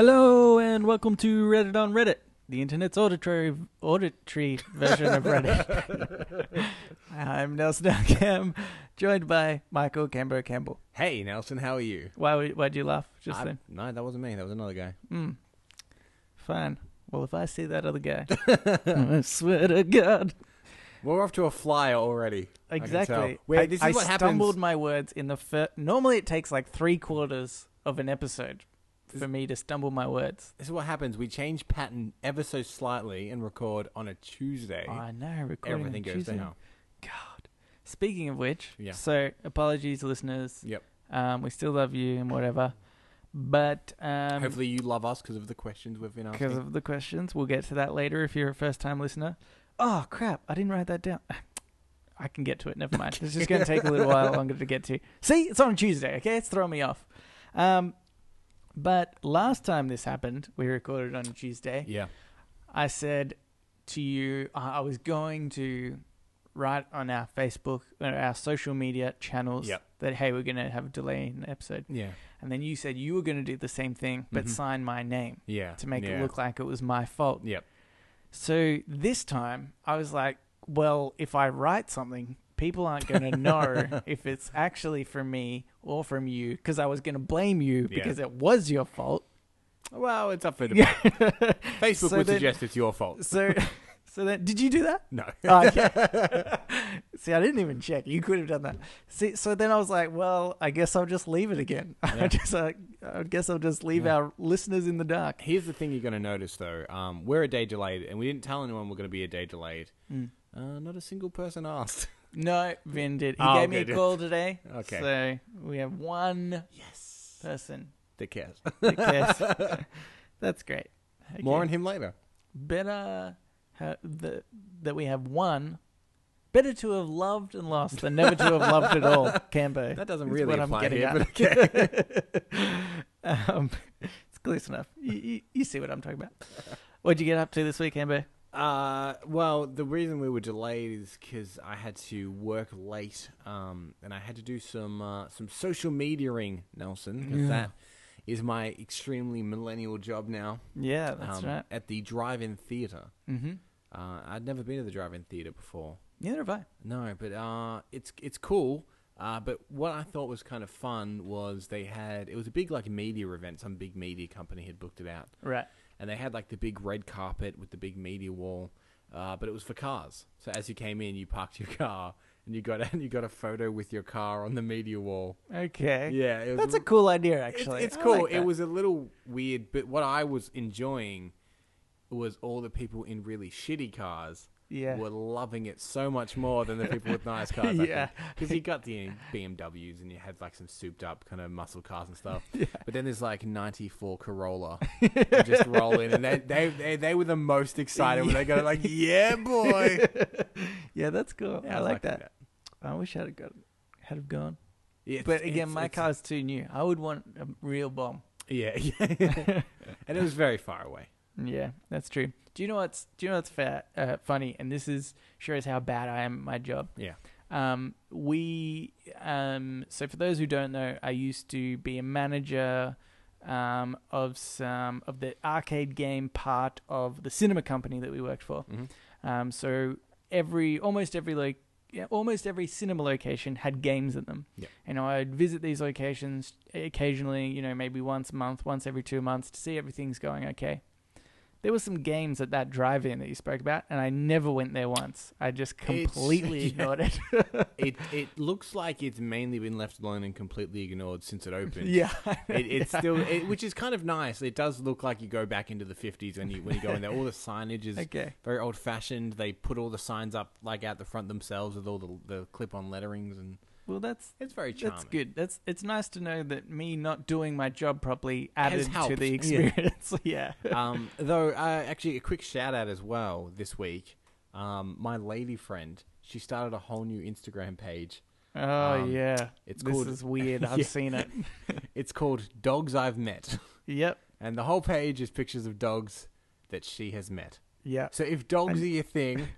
Hello and welcome to Reddit on Reddit, the internet's auditory auditory version of Reddit. I'm Nelson Cam, joined by Michael Cambo Campbell. Hey Nelson, how are you? Why would- why'd you laugh just I- then? No, that wasn't me. That was another guy. Hmm. Fine. Well, if I see that other guy, I swear to God. We're off to a flyer already. I can tell. Exactly. Wait, I, this is I what stumbled happens. my words in the first. Normally, it takes like three quarters of an episode for me to stumble my words. This is what happens. We change pattern ever so slightly and record on a Tuesday. I know. Recording on Everything goes Tuesday. down. God. Speaking of which, Yeah. so apologies, listeners. Yep. Um, we still love you and whatever, but um, Hopefully you love us because of the questions we've been asking. because of the questions, we'll get to that later. If you're a first-time listener, oh crap, I didn't write that down. I can get to it. Never mind. It's just going to take a little while longer to get to. See, it's on Tuesday. Okay, it's throwing me off. Um, but last time this happened, we recorded on Tuesday. yeah. I said to you, uh, I was going to write on our Facebook, or our social media channels Yep. that, hey, we're going to have a delay in the episode. Yeah. And then you said you were going to do the same thing, but Mhm. sign my name Yeah. to make yeah. it look like it was my fault. Yep. So this time, I was like, well, if I write something, people aren't going to know if it's actually from me or from you, because I was going to blame you Yeah. because it was your fault. Well, it's up for debate. Facebook So would then- suggest it's your fault. So, so then, did you do that? No. Oh, okay. See, I didn't even check. You could have done that. See, so then I was like, well, I guess I'll just leave it again. I just, uh, I guess I'll just leave our listeners in the dark. Here's the thing you're going to notice though. Um, we're a day delayed, and we didn't tell anyone we're going to be a day delayed. Mm. Uh, not a single person asked. No, Vin did. He Oh, gave me good. a call today. Okay. So we have one Yes. person That cares. that cares. That's great. Okay. More on him later. better ha- the, that we have one. Better to have loved and lost than never to have loved at all, Cambo. That doesn't is really what I'm getting here, at. but okay. um, it's close enough. You, you, you see what I'm talking about. What'd you get up to this week, Amber? Uh, well, the reason we were delayed is because I had to work late, um, and I had to do some uh, some social mediaing, Nelson, because Yeah. that is my extremely millennial job now. Yeah, that's um, right. At the drive-in theater. Mm-hmm. Uh, I'd never been to the drive-in theater before. Neither have I. No, but uh, it's it's cool. Uh, but what I thought was kind of fun was they had it was a big like media event. Some big media company had booked it out, Right. And they had like the big red carpet with the big media wall. Uh, but it was for cars. So as you came in, you parked your car and you got and you got a photo with your car on the media wall. Okay. Yeah, it was That's a cool idea, actually. It's, I cool. like it was a little weird, but what I was enjoying was all the people in really shitty cars Yeah. were loving it so much more than the people with nice cars. Yeah. because you got the BMWs and you had like some souped up kind of muscle cars and stuff. But then there's like '94 Corolla just rolling, and they they they, they were the most excited when they go like, "Yeah, boy!" yeah, that's cool. Yeah, I was like that. I wish I'd have got, had have gone. Yeah, But again, it's- my it's- car's too new. I would want a real bomb. Yeah, yeah. and it was very far away. Yeah, that's true. Do you know what's Do you know what's fa- uh, funny? And this is shows how bad I am at my job. Yeah. Um, we um, so for those who don't know, I used to be a manager um, of some of the arcade game part of the cinema company that we worked for. hmm Um, so every almost every like yeah, almost every cinema location had games in them. Yep. And I'd visit these locations occasionally, you know, maybe once a month, once every two months to see everything's going okay. There were some games at that drive-in that you spoke about, and I never went there once. I just completely yeah. ignored it. It it looks like it's mainly been left alone and completely ignored since it opened. yeah, It, it's still, it, which is kind of nice. It does look like you go back into the fifties when you when you go in there. All the signage is okay. very old fashioned. They put all the signs up like out the front themselves with all the the clip on letterings, and Well, that's it's very charming. that's good. That's it's nice to know that me not doing my job properly added to helped, the experience. Yeah. um, though, uh, actually, a quick shout out as well this week. Um, my lady friend, she started a whole new Instagram page. Oh Um, yeah. It's this called is weird. I've Yeah. seen it. it's called Dogs I've Met, Yep. and the whole page is pictures of dogs that she has met. Yeah. So if dogs are your thing,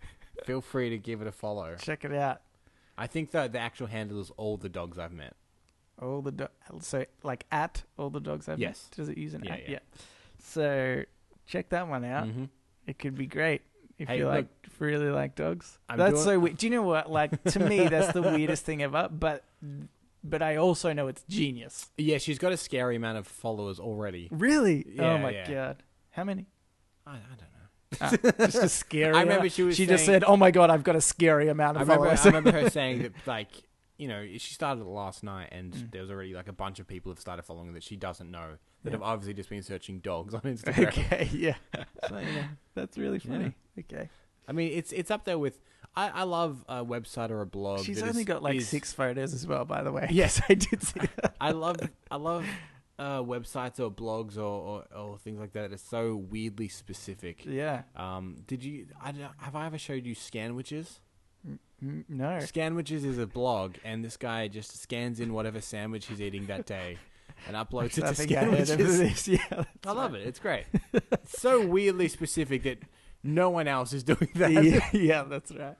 feel free to give it a follow. Check it out. I think that the actual handle is all the dogs I've met. All the do- so like at all the dogs I've Yes. met. Does it use an Yeah, at? yeah. So check that one out. Mhm. It could be great if Hey, you look, like really like dogs. I'm that's doing- so weird. Do you know what? Like to me, that's the weirdest thing ever. But but I also know it's genius. Yeah, she's got a scary amount of followers already. Really? Yeah, oh my yeah. god! How many? I, I don't know. Ah, just a scary. I remember she was She just saying- said, "Oh my god, I've got a scary amount I of remember, followers." I remember her saying that, like, you know, she started it last night, and Mm. there was already like a bunch of people have started following her that she doesn't know that Yeah. have obviously just been searching dogs on Instagram. okay, yeah, So, know, that's really funny. Okay, I mean, it's it's up there with. I, I love a website or a blog. she's that only got like is- six photos as well, by the way. Yes. I did see that. I love I love uh, websites or blogs or, or, or things like that that are so weirdly specific. Yeah. Um, did you? I don't, have I ever showed you Scanwiches? No. Scanwiches is a blog, and this guy just scans in whatever sandwich he's eating that day and uploads it I to think I heard of Scanwiches. Yeah. I love it. It's great. it's so weirdly specific that no one else is doing that. yeah, yeah, that's right.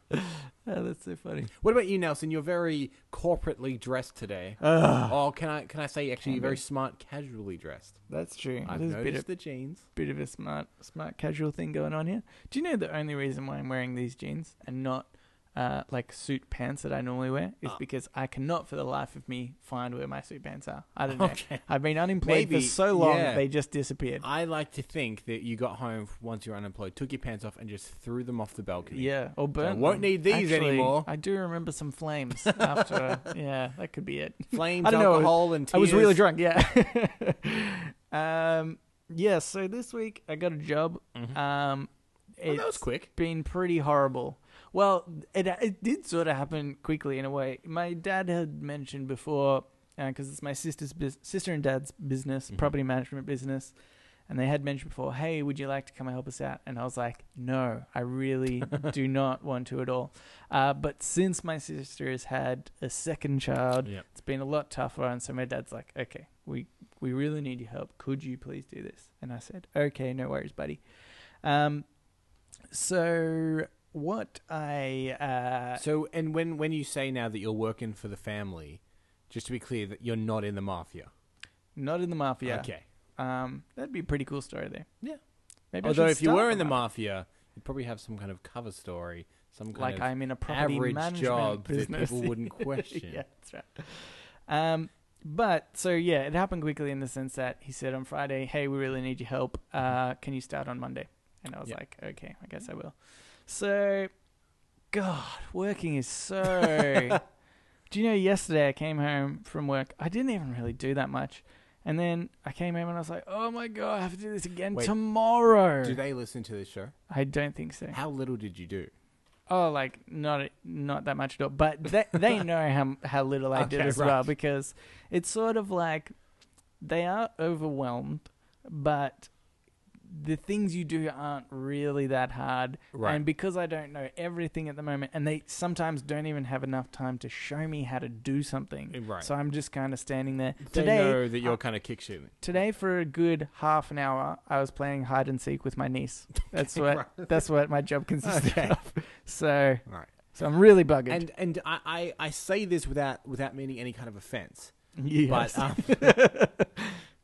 Oh, that's so funny. What about you, Nelson? You're very corporately dressed today. Ugh, Oh, can I can I say actually you're very smart, casually dressed. that's true. I've There's a bit noticed of, the jeans. bit of a smart, smart casual thing going on here. Do you know the only reason why I'm wearing these jeans and not uh, like suit pants that I normally wear is Ah. because I cannot for the life of me find where my suit pants are. I don't know. Okay. I've been unemployed Maybe, for so long yeah. they just disappeared. I like to think that you got home once you're unemployed, took your pants off, and just threw them off the balcony. Yeah, or burnt. won't them. need these Actually, anymore. I do remember some flames after. yeah, that could be it. Flames, I don't know, alcohol, and tears. I was really drunk. Yeah. um. Yeah. So this week I got a job. Mhm. Um. Oh, that was quick. Been pretty horrible. Well, it it did sort of happen quickly in a way. My dad had mentioned before because it's my sister's bus- sister and dad's business, Mhm. property management business. And they had mentioned before, hey, would you like to come and help us out? And I was like, no, I really do not want to at all. Uh, but since my sister has had a second child, Yep. it's been a lot tougher. And so my dad's like, okay, we, we really need your help. Could you please do this? And I said, okay, no worries, buddy. Um, so what I, uh, So, and when when you say now that you're working for the family, just to be clear, that you're not in the mafia. not in the mafia. Okay. Um, that'd be a pretty cool story there. Yeah. Maybe I Although should if you start were in the mafia, you'd probably have some kind of cover story, some kind like of I'm in a property average management job that people wouldn't question. yeah, that's right. Um, but so yeah, it happened quickly in the sense that he said on Friday, "Hey, we really need your help. Uh, can you start on Monday?" And I was Yeah. like, "Okay, I guess I will." So, God, working is so. do you know? Yesterday I came home from work. I didn't even really do that much, and then I came home and I was like, "Oh my God, I have to do this again Wait, tomorrow." Do they listen to this show? I don't think so. How little did you do? Oh, like not not that much at all. But they they know how how little I did as right. well because it's sort of like they are overwhelmed, but the things you do aren't really that hard. Right. And because I don't know everything at the moment, and they sometimes don't even have enough time to show me how to do something. Right. So I'm just kind of standing there. they Today, know that you're I- kind of kick shooting. today for a good half an hour, I was playing hide and seek with my niece. That's what that's what my job consisted Okay. of. So Right. so I'm really buggered. And and I, I, I say this without without meaning any kind of offense, Yes. but um,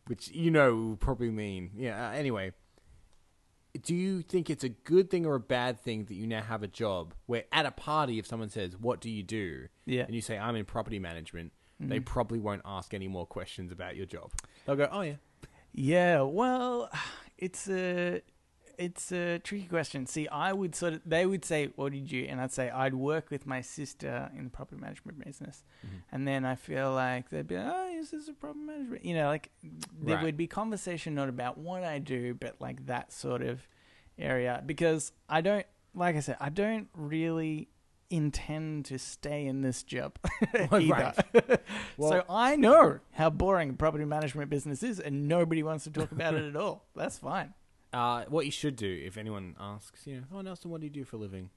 which you know probably mean yeah. Uh, anyway, do you think it's a good thing or a bad thing that you now have a job where at a party if someone says what do you do yeah. and you say I'm in property management, they Mhm. probably won't ask any more questions about your job. They'll go oh yeah Yeah, well, it's a it's a tricky question. See, I would sort of they would say, "What did you?" and I'd say, "I'd work with my sister in the property management business." Mhm. And then I feel like they'd be, like, "Oh, is this a property management?" You know, like there Right. would be conversation not about what I do, but like that sort of area because I don't, like I said, I don't really intend to stay in this job either. right. so Well- I know how boring a property management business is, and nobody wants to talk about it at all. That's fine. Uh, what you should do if anyone asks, you know, oh Nelson, what do you do for a living?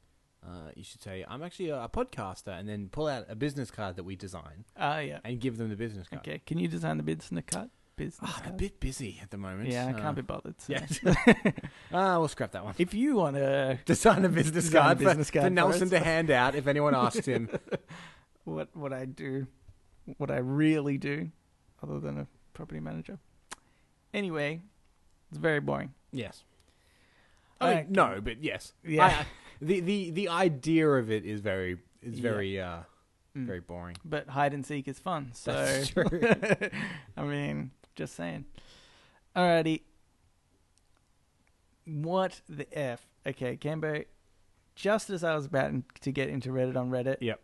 Uh, you should say, I'm actually a, a podcaster, and then pull out a business card that we design Ah, yeah. and give them the business card. Okay. Can you design the business card? Business Ah, I'm a bit busy at the moment. Yeah, I Uh, can't be bothered. So. Yeah. Ah, we'll scrap that one. if you want to, Design a business Design a card, business for, card for for Nelson to hand out if anyone asks him. what what I do, what I really do, other than a property manager. Anyway, It's very boring. Yes. I mean, Okay. no, but yes. Yeah. I- the, the the idea of it is very is Yeah. very uh Mm. very boring. But hide and seek is fun. So That's true. I mean, just saying. Alrighty. What the F? Okay, Cambo, just as I was about to get into Reddit on Reddit, Yep.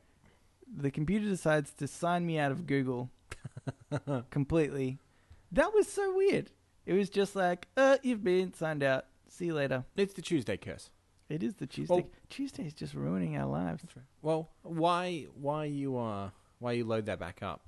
the computer decides to sign me out of Google completely. That was so weird. It was just like, uh, you've been signed out. See you later. It's the Tuesday curse. It is the Tuesday. Well- is just ruining our lives. Well, why why you uh why you load that back up?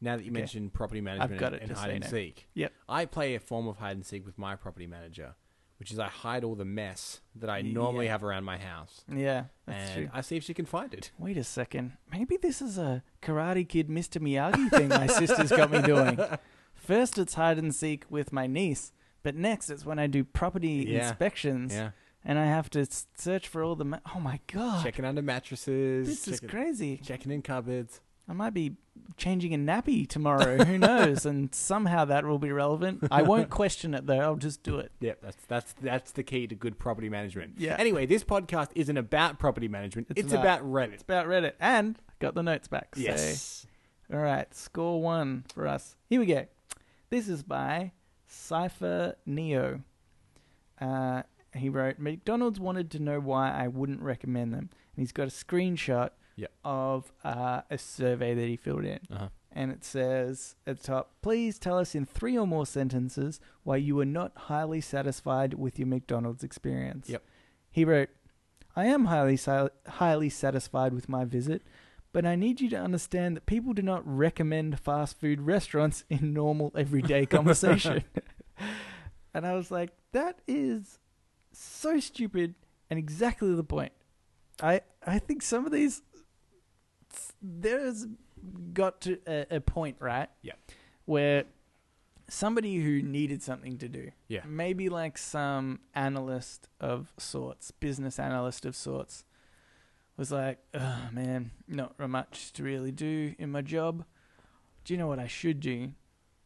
Now that you Okay. mentioned property management it, and hide and seek. Yep. I play a form of hide and seek with my property manager, which is I hide all the mess that I normally Yeah. have around my house. Yeah, that's and true. I see if she can find it. Wait a second. Maybe this is a Karate Kid Mr. Miyagi thing my sister's got me doing. First, it's hide and seek with my niece, but next, it's when I do property Yeah. inspections Yeah. and I have to s- search for all the. Ma- oh my god, Checking under mattresses. this is checking, crazy. checking in cupboards. I might be changing a nappy tomorrow. Who knows? And somehow that will be relevant. I won't question it though. I'll just do it. Yep, that's that's that's the key to good property management. Yeah. Anyway, this podcast isn't about property management. It's It's, about- about, Reddit. It's about Reddit and got the notes back. So. Yes. All right, score one for us. Here we go. This is by Cypher Neo. Uh, he wrote, McDonald's wanted to know why I wouldn't recommend them. And he's got a screenshot Yep. of uh, a survey that he filled in. Uh-huh. And it says at the top, please tell us in three or more sentences why you were not highly satisfied with your McDonald's experience. Yep. He wrote, I am highly highly satisfied with my visit, but I need you to understand that people do not recommend fast food restaurants in normal everyday conversation. and I was like, that is so stupid and exactly the point. I I think some of these there's got to a, a point, right? Yeah. Where somebody who needed something to do, Yeah. maybe like some analyst of sorts, business analyst of sorts, was like, oh man, not much to really do in my job. Do you know what I should do?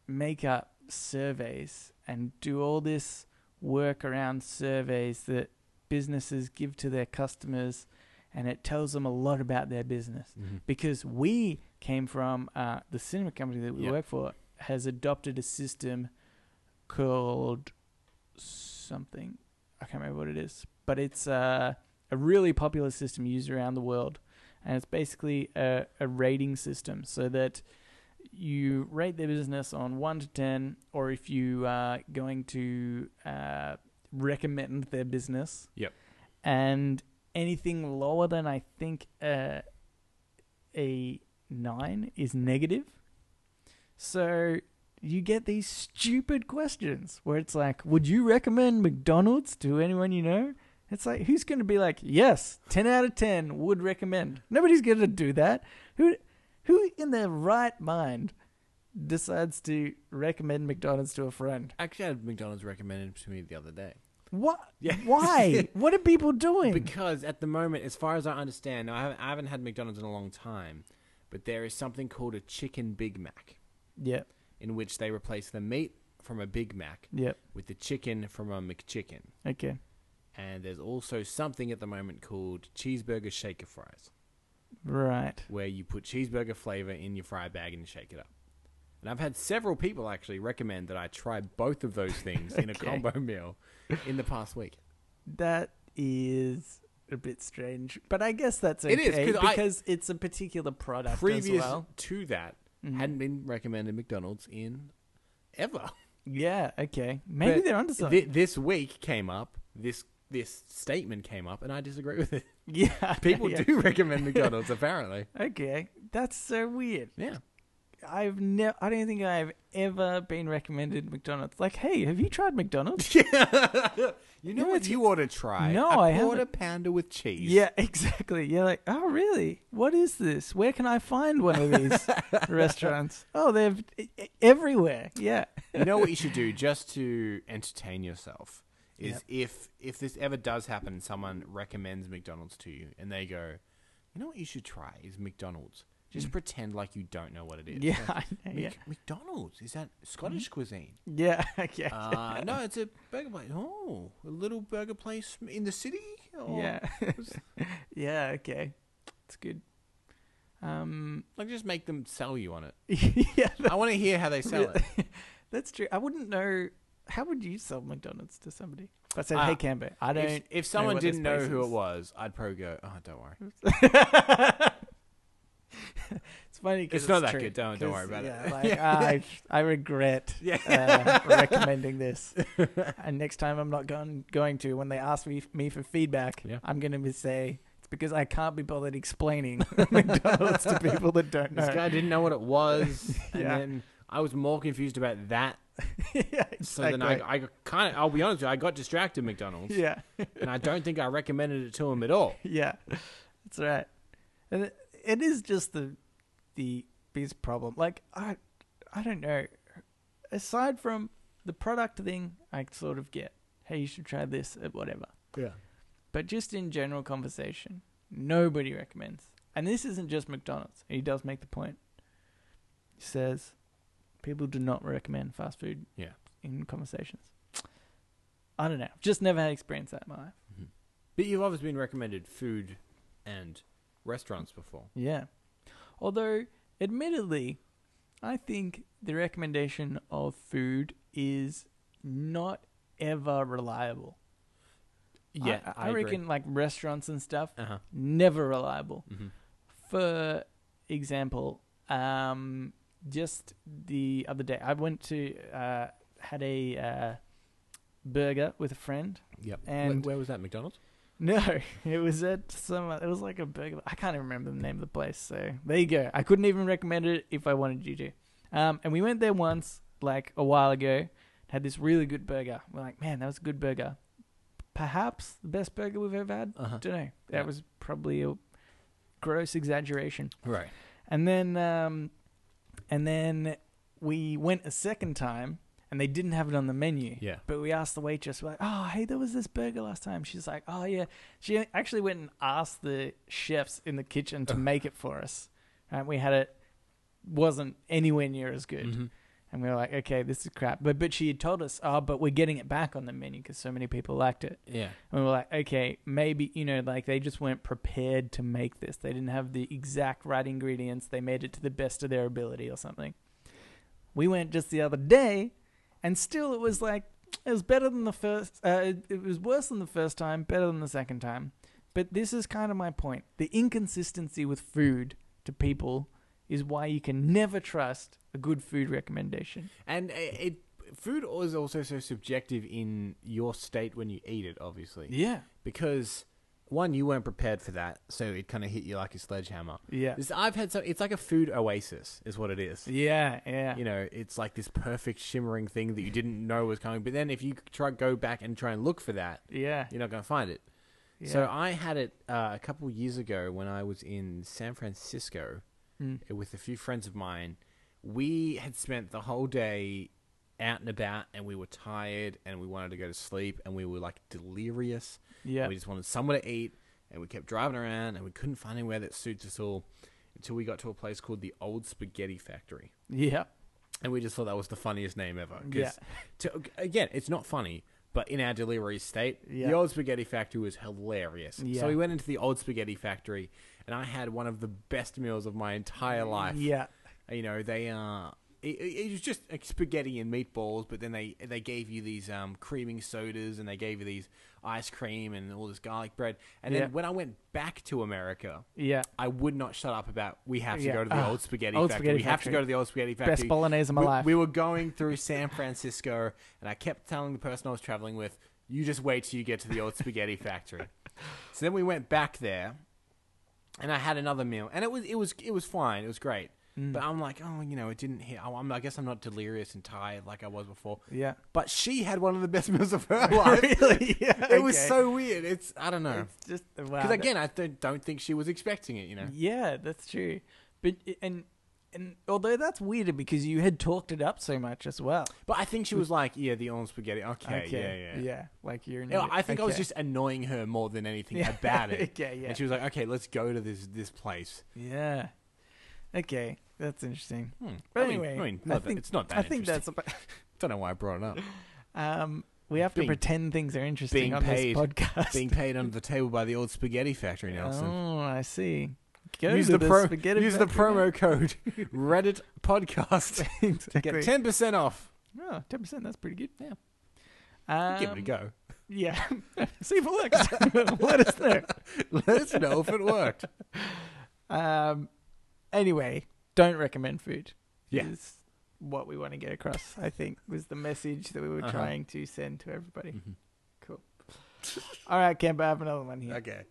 Make up surveys and do all this work around surveys that businesses give to their customers and it tells them a lot about their business Mhm. because we came from uh, the cinema company that we Yeah. work for has adopted a system called something I can't remember what it is, but it's uh, a really popular system used around the world, and it's basically a, a rating system so that you rate their business on one to ten, or if you are going to uh, recommend their business. Yep. And anything lower than I think uh, a nine is negative. So you get these stupid questions where it's like, would you recommend McDonald's to anyone you know? It's like, who's going to be like, yes, 10 out of 10 would recommend? Nobody's going to do that. Who, who in their right mind decides to recommend McDonald's to a friend? Actually, I had McDonald's recommended to me the other day. What? Yeah. Why? what are people doing? Because at the moment, as far as I understand, now I haven't, I haven't had McDonald's in a long time, but there is something called a chicken Big Mac, yep, in which they replace the meat from a Big Mac yep. with the chicken from a McChicken. Okay. And there's also something at the moment called cheeseburger shaker fries, Right. where you put cheeseburger flavor in your fry bag and shake it up. And I've had several people actually recommend that I try both of those things in a combo meal in the past week. That is a bit strange, but I guess that's okay It is, 'cause I- because it's a particular product Previous as well. to that, Mhm. hadn't been recommended McDonald's in ever. Yeah, okay. Maybe But they're onto something. Thi- this week came up. This this statement came up, and I disagree with it. yeah, People yeah. do recommend McDonald's, apparently. Okay, that's so weird. Yeah. I've never. I don't think I've ever been recommended McDonald's. Like, hey, have you tried McDonald's? Yeah. you know know what you ought to try? No, a I quarter haven't. pounder with cheese. yeah, exactly. You're like, oh, really? What is this? Where can I find one of these restaurants? Oh, they're everywhere. Yeah. you know what you should do just to entertain yourself is Yep. if if this ever does happen someone recommends McDonald's to you and they go, you know what you should try is McDonald's Just pretend like you don't know what it is. Yeah, Like, know, Mc- yeah, McDonald's is that Scottish cuisine? yeah, yeah, Uh, no, it's a burger place. Oh, a little burger place in the city. Or- yeah, yeah. Okay, it's good. Um, like just make them sell you on it. yeah, I want to hear how they sell it. that's true. I wouldn't know. How would you sell McDonald's to somebody? If I said, Uh, "Hey, Camber, I don't." If, if someone what didn't know who is. it was, I'd probably go, "Oh, don't worry." it's funny. 'cause It's not that good, don't- don't worry about it. yeah, Like, I, I regret uh, recommending this. and next time I'm not going going to when they ask me me for feedback, Yeah. I'm going to say it's because I can't be bothered explaining McDonald's to people that don't know. This guy didn't know what it was, and Yeah. then I was more confused about that. yeah, exactly. So then I, I kind of, I'll be honest, with you, I got distracted McDonald's, yeah, and I don't think I recommended it to him at all. yeah, that's right. And it, it is just the the biggest problem. Like I, I don't know. Aside from the product thing, I sort of get. Hey, you should try this at whatever. Yeah. But just in general conversation, nobody recommends. And this isn't just McDonald's. He does make the point. He says people do not recommend fast food Yeah. in conversations. I don't know. Just never had experience that in my life. But you've obviously been recommended food and restaurants before. Yeah. Although, admittedly, I think the recommendation of food is not ever reliable. I, I, reckon like restaurants and stuff, Uh huh. never reliable. hmm For example, um, just the other day, I went to uh, had a uh, burger with a friend. Yep. And- where, where was that? McDonald's. No, it was at some. It was like a burger. I can't even remember the name of the place. So there you go. I couldn't even recommend it if I wanted you to. Um, and we went there once, like a while ago. Had this really good burger. We're like, man, that was a good burger. Perhaps the best burger we've ever had. Uh huh. Don't know. That Yeah. was probably a gross exaggeration. Right. And then, um, and then we went a second time, and they didn't have it on the menu. Yeah. But we asked the waitress, we're like, oh, hey, there was this burger last time. She's like, oh, yeah. She actually went and asked the chefs in the kitchen to make it for us. And we had it, wasn't anywhere near as good. Mhm. And we were like, okay, this is crap. But but she had told us, oh, but we're getting it back on the menu because so many people liked it. Yeah. And we were like, okay, maybe, you know, like they just weren't prepared to make this. They didn't have the exact right ingredients. They made it to the best of their ability or something. We went just the other day, and still it was like, it was better than the first, uh, it, it was worse than the first time, better than the second time. But this is kind of my point. The inconsistency with food to people is why you can never trust a good food recommendation. And it, food is also so subjective in your state when you eat it, obviously, Yeah. because one, you weren't prepared for that, so it kind of hit you like a sledgehammer. Yeah. This- I've had so it's like a food oasis, is what it is. Yeah. Yeah. You know, it's like this perfect shimmering thing that you didn't know was coming. But then if you try go back and try and look for that, Yeah. you're not going to find it. yeah. So I had it uh, a couple years ago when I was in San Francisco Mm. with a few friends of mine. We had spent the whole day out and about, and we were tired, and we wanted to go to sleep, and we were like delirious. Yeah. We just wanted somewhere to eat, and we kept driving around, and we couldn't find anywhere that suits us all until we got to a place called the Old Spaghetti Factory. Yeah. And we just thought that was the funniest name ever. Yeah. to, again, it's not funny, but in our delirious state, Yeah. the Old Spaghetti Factory was hilarious. Yeah. So we went into the Old Spaghetti Factory, and I had one of the best meals of my entire life. Yeah. You know, they uh, it, it was just like spaghetti and meatballs, but then they they gave you these um creaming sodas, and they gave you these ice cream and all this garlic bread. And then Yeah. when I went back to America, Yeah. I would not shut up about we have to Yeah. go to the Ah, old spaghetti Old factory. Spaghetti we have to go to the old spaghetti factory. Best bolognese of my we, life. we were going through San Francisco, and I kept telling the person I was traveling with, "You just wait till you get to the old spaghetti factory." So then we went back there, and I had another meal, and it was it was it was fine. It was great. Mm. But I'm like, oh, you know, it didn't hit. I'm, I guess I'm not delirious and tired like I was before. yeah. But she had one of the best meals of her life. really? Yeah. It was so weird. It's I don't know It's just wow. because that- again, I don't think she was expecting it. You know. Yeah, that's true. But and and although that's weird because you had talked it up so much as well. But I think she was like, yeah, the old spaghetti. Okay, yeah, yeah. yeah. Like you're. An Yeah, idiot. I think I was Okay. just annoying her more than anything Yeah. about it. okay. Yeah. And she was like, okay, let's go to this this place. yeah. Okay, that's interesting. Hmm. But I mean- anyway, I mean, not that- it's not that. I think interesting. that's about. Don't know why I brought it up. Um, we have to Being- pretend things are interesting being on paid- this podcast. Being paid under the table by the old spaghetti factory, Nelson. Oh, I see. Go use the, pro- use the promo code Reddit Podcast to get ten percent off. Oh, 10%, that's pretty good. Yeah. Um, Give it a go. Yeah. See if it works. Let us know. Let us know if it worked. Um, anyway, don't recommend food. Yeah. Is what we want to get across, I think, was the message that we were Uh-huh. trying to send to everybody. Mhm. Cool. All right, Kemp, I have another one here. Okay.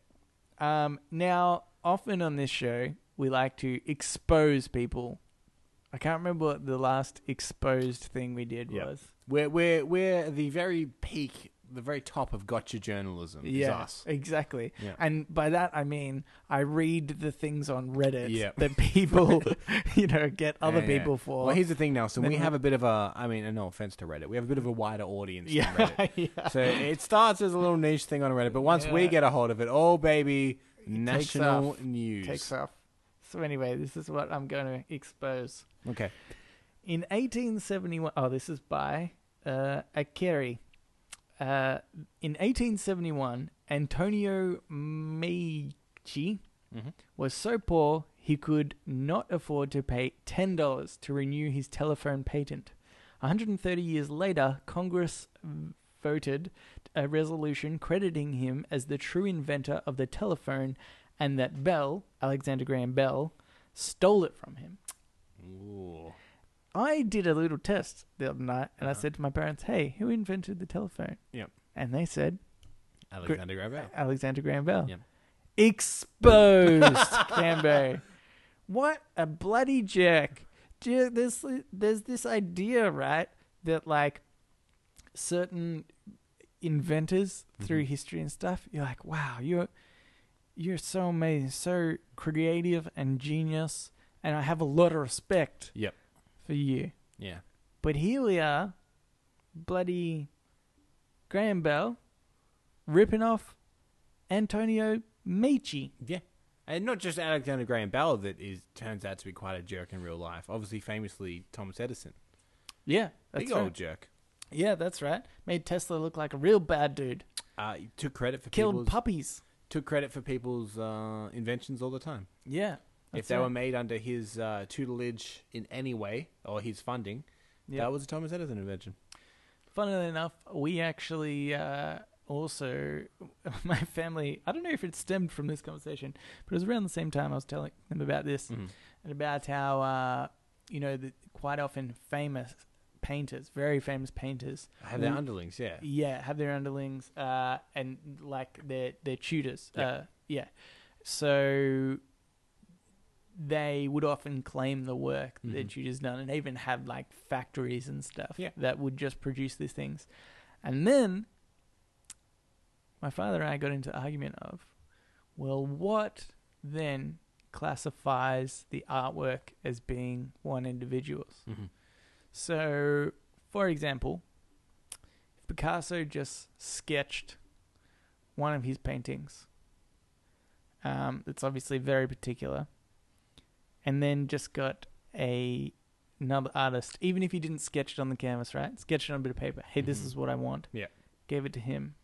Um, now, often on this show, we like to expose people. I can't remember what the last exposed thing we did Yep. was. We're we're we're the very peak, the very top of gotcha journalism. Is Yeah, us. exactly. Yeah. And by that I mean I read the things on Reddit Yep. that people, you know, get other Yeah, people for. Well, here's the thing, Nelson. Then We have a bit of a, I mean, no offense to Reddit, we have a bit of a wider audience than yeah, Reddit. yeah. So it starts as a little niche thing on Reddit, but once we get a hold of it, oh baby, takes national off. news. takes off. So anyway, this is what I'm going to expose. Okay. In 1871, oh, this is by uh, Akeri. Uh, in 1871, Antonio Meucci Mm-hmm. was so poor he could not afford to pay $10 to renew his telephone patent. 130 years later, Congress voted a resolution crediting him as the true inventor of the telephone and that Bell, Alexander Graham Bell, stole it from him. Ooh. I did a little test the other night and I Uh-huh. said to my parents, hey, who invented the telephone? Yep. And they said, Alexander Graham Bell. Alexander Graham Bell. Yep. Exposed, Cambo. What a bloody jerk. There's, there's this idea, right, that like certain inventors through Mhm. history and stuff, you're like, wow, you're you're so amazing, so creative and genius, and I have a lot of respect Yep. for you. Yeah. But here we are, bloody Graham Bell, ripping off Antonio Meucci. Yeah. And not just Alexander Graham Bell that is turns out to be quite a jerk in real life. Obviously, famously Thomas Edison, Yeah, that's big right. old jerk. Yeah, that's right. Made Tesla look like a real bad dude. Uh, he took credit for Killed people's puppies. took credit for people's uh, inventions all the time. Yeah. if that's they right. were made under his uh, tutelage in any way or his funding, Yeah. that was a Thomas Edison invention. Funnily enough, we actually uh, also, my family, I don't know if it stemmed from this conversation, but it was around the same time I was telling them about this Mhm. and about how, uh, you know, the, quite often famous painters, very famous painters, Have their Mm. underlings, yeah. yeah, have their underlings uh, and like their their tutors. Yeah. Uh, yeah. So they would often claim the work that their Mhm. tutors done, and they even had like factories and stuff Yeah. that would just produce these things. And then my father and I got into argument of, well, what then classifies the artwork as being one individual's? Mhm. So, for example, if Picasso just sketched one of his paintings, um, it's obviously very particular, and then just got a another artist, even if he didn't sketch it on the canvas, right? Sketch it on a bit of paper. Hey, this Mhm. is what I want. Yeah. Gave it to him,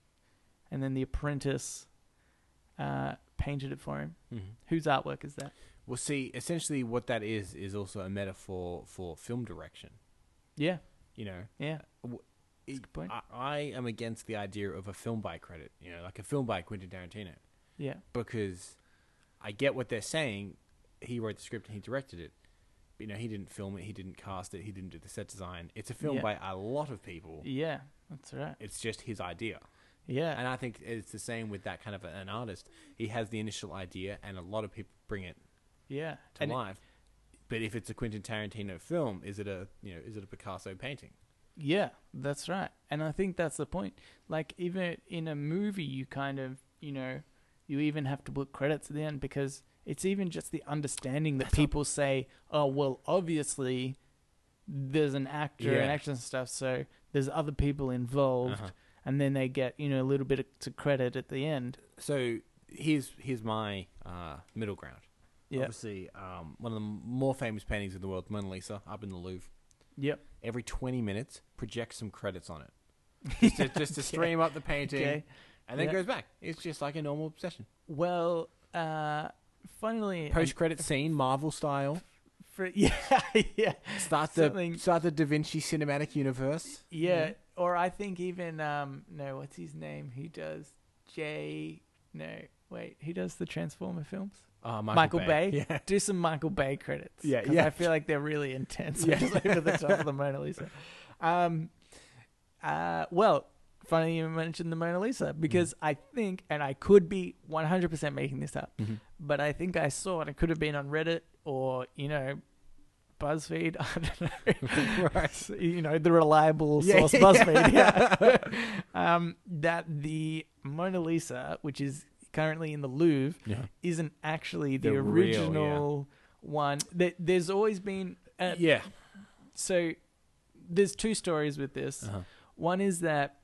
and then the apprentice uh, painted it for him. Mhm. Whose artwork is that? Well, see, essentially what that is is also a metaphor for film direction. Yeah, You know, yeah. Uh, w- That's a good point. I, I am against the idea of a film by credit. You know, like a film by Quentin Tarantino, yeah, because I get what they're saying. He wrote the script and he directed it. But, you know, he didn't film it, he didn't cast it, he didn't do the set design. It's a film Yeah. by a lot of people. yeah. That's right. It's just his idea. Yeah, And I think it's the same with that kind of an artist. He has the initial idea, and a lot of people bring it yeah. to And it- life. But if it's a Quentin Tarantino film, is it a you know is it a Picasso painting? Yeah, that's right. And I think that's the point. Like even in a movie you kind of, you know, you even have to put credits at the end because it's even just the understanding that That's not- people say, "Oh, well, obviously there's an actor Yeah. and actors and stuff, so there's other people involved." Uh-huh. And then they get, you know, a little bit of to credit at the end. So here's here's my uh, middle ground. Yeah. Obviously, um, one of the more famous paintings in the world, Mona Lisa, up in the Louvre. Yep. Every 20 minutes, project some credits on it. Just to, just to stream up the painting, Okay. and then Yeah. goes back. It's just like a normal session. Well, uh, funnily, Post credit scene, Marvel style. for, yeah, yeah, Start the start the Da Vinci cinematic universe. yeah. Or I think even um, no, what's his name? He does J. No, wait, he does the Transformer films. Oh, Michael Bay? Yeah. Do some Michael Bay credits. Yeah, yeah. I feel like they're really intense. Yeah. just over the top of the Mona Lisa. Um, uh, well, funny you mentioned the Mona Lisa because I think, and I could be 100% making this up, Mhm. but I think I saw it. It could have been on Reddit or, you know, BuzzFeed. I don't know. Right. You know, the reliable Yeah, source yeah. BuzzFeed. Yeah. um, that the Mona Lisa, which is currently in the Louvre, Yeah. isn't actually the, The real, yeah. original one. There, there's always been. Uh, yeah. So there's two stories with this. Uh-huh. One is that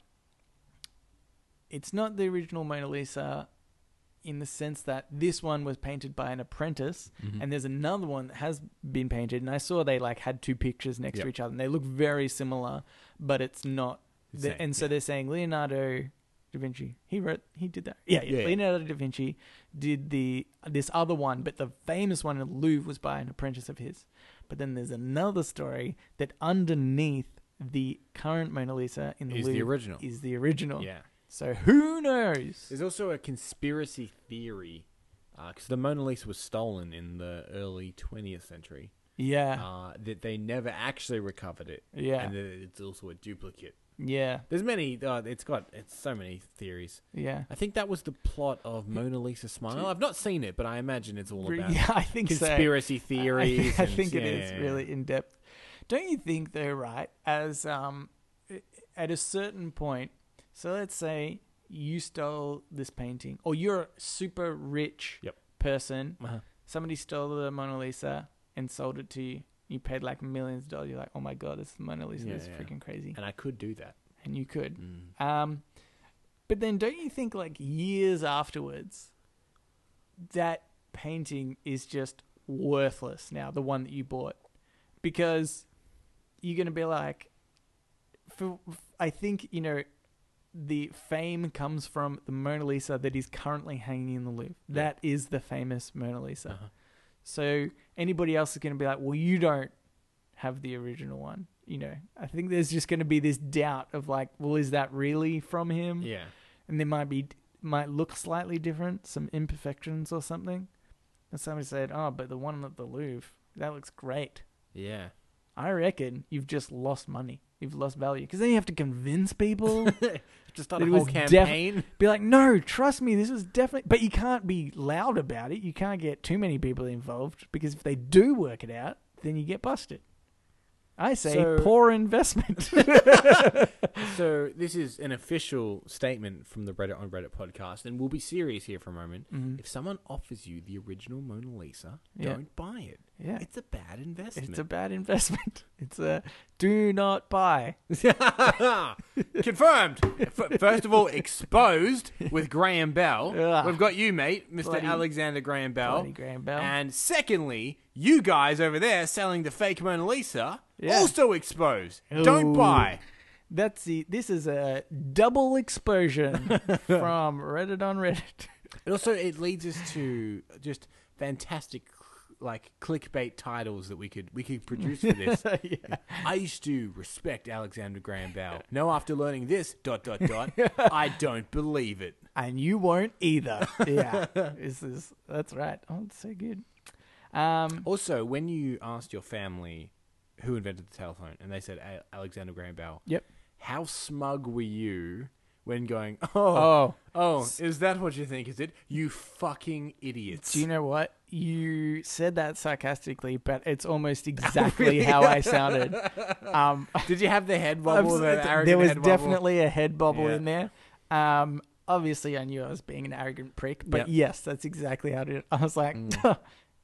it's not the original Mona Lisa in the sense that this one was painted by an apprentice Mhm. and there's another one that has been painted and I saw they like had two pictures next to each other and they look very similar but it's not the, and so yeah. they're saying Leonardo da Vinci he wrote he did that yeah, yeah, Yeah. Leonardo da Vinci did the this other one but the famous one in the Louvre was by an apprentice of his but then there's another story that underneath the current Mona Lisa in the Is Louvre the original. is the original Yeah. so who knows There's also a conspiracy theory because the Mona Lisa was stolen in the early 20th century. yeah Uh, that they never actually recovered it, yeah and that it's also a duplicate. Yeah There's many. Uh, it's got it's so many theories. yeah I think that was the plot of Mona Lisa Smile. I've not seen it, but I imagine it's all about yeah I think conspiracy I- theories. I, and- think it yeah, is yeah, really in depth. Don't you think though, right? As um at a certain point, so let's say you stole this painting or you're a super rich Yep. person. Uh-huh. somebody stole the Mona Lisa and sold it to you. You paid like millions of dollars. You're like, oh my god, this is Mona Lisa. Yeah, is yeah. freaking crazy. And I could do that. And you could. Mm. Um, but then don't you think like years afterwards, that painting is just worthless now, the one that you bought, because you're gonna be like, for I think you know, the fame comes from the Mona Lisa that is currently hanging in the Louvre. Yeah. That is the famous Mona Lisa. Uh-huh. So anybody else is going to be like, well, you don't have the original one. You know, I think there's just going to be this doubt of like, well, is that really from him? Yeah. And there might be might look slightly different, some imperfections or something. And somebody said, oh, but the one at the Louvre that looks great. Yeah. I reckon you've just lost money. You've lost value because then you have to convince people. Just start It a whole was def- campaign. be like, no, trust me, this is definitely. But you can't be loud about it. You can't get too many people involved because if they do work it out, then you get busted. I say So- poor investment. so this is an official statement from the Reddit on Reddit podcast, and we'll be serious here for a moment. Mhm. If someone offers you the original Mona Lisa, Yeah. don't buy it. Yeah, It's a bad investment. it's a bad investment. It's a do not buy. Confirmed. F- First of all, exposed with Graham Bell. Ugh. We've got you, mate, Mr. Bloody- Alexander Graham Bell. Bloody Graham Bell. And secondly, you guys over there selling the fake Mona Lisa, Yeah. also exposed. Don't buy. That's the. This is a double exposure from Reddit on Reddit. It also it leads us to just fantastic like clickbait titles that we could we could produce for this. yeah. I used to respect Alexander Graham Bell. No, after learning this dot dot dot, I don't believe it. and you won't either. Yeah, this is that's right. Oh, it's so good. Um, Also, when you asked your family who invented the telephone, and they said A- Alexander Graham Bell, Yep. how smug were you when going, oh, oh, oh, is that what you think? Is it? You fucking idiots! do you know what? You said that sarcastically, but it's almost exactly how I sounded. Um, Did you have the head The there was definitely a head bobble Yeah. in there. Um, obviously, I knew I was being an arrogant prick, but Yep. yes, that's exactly how I did it. I was like, Mm.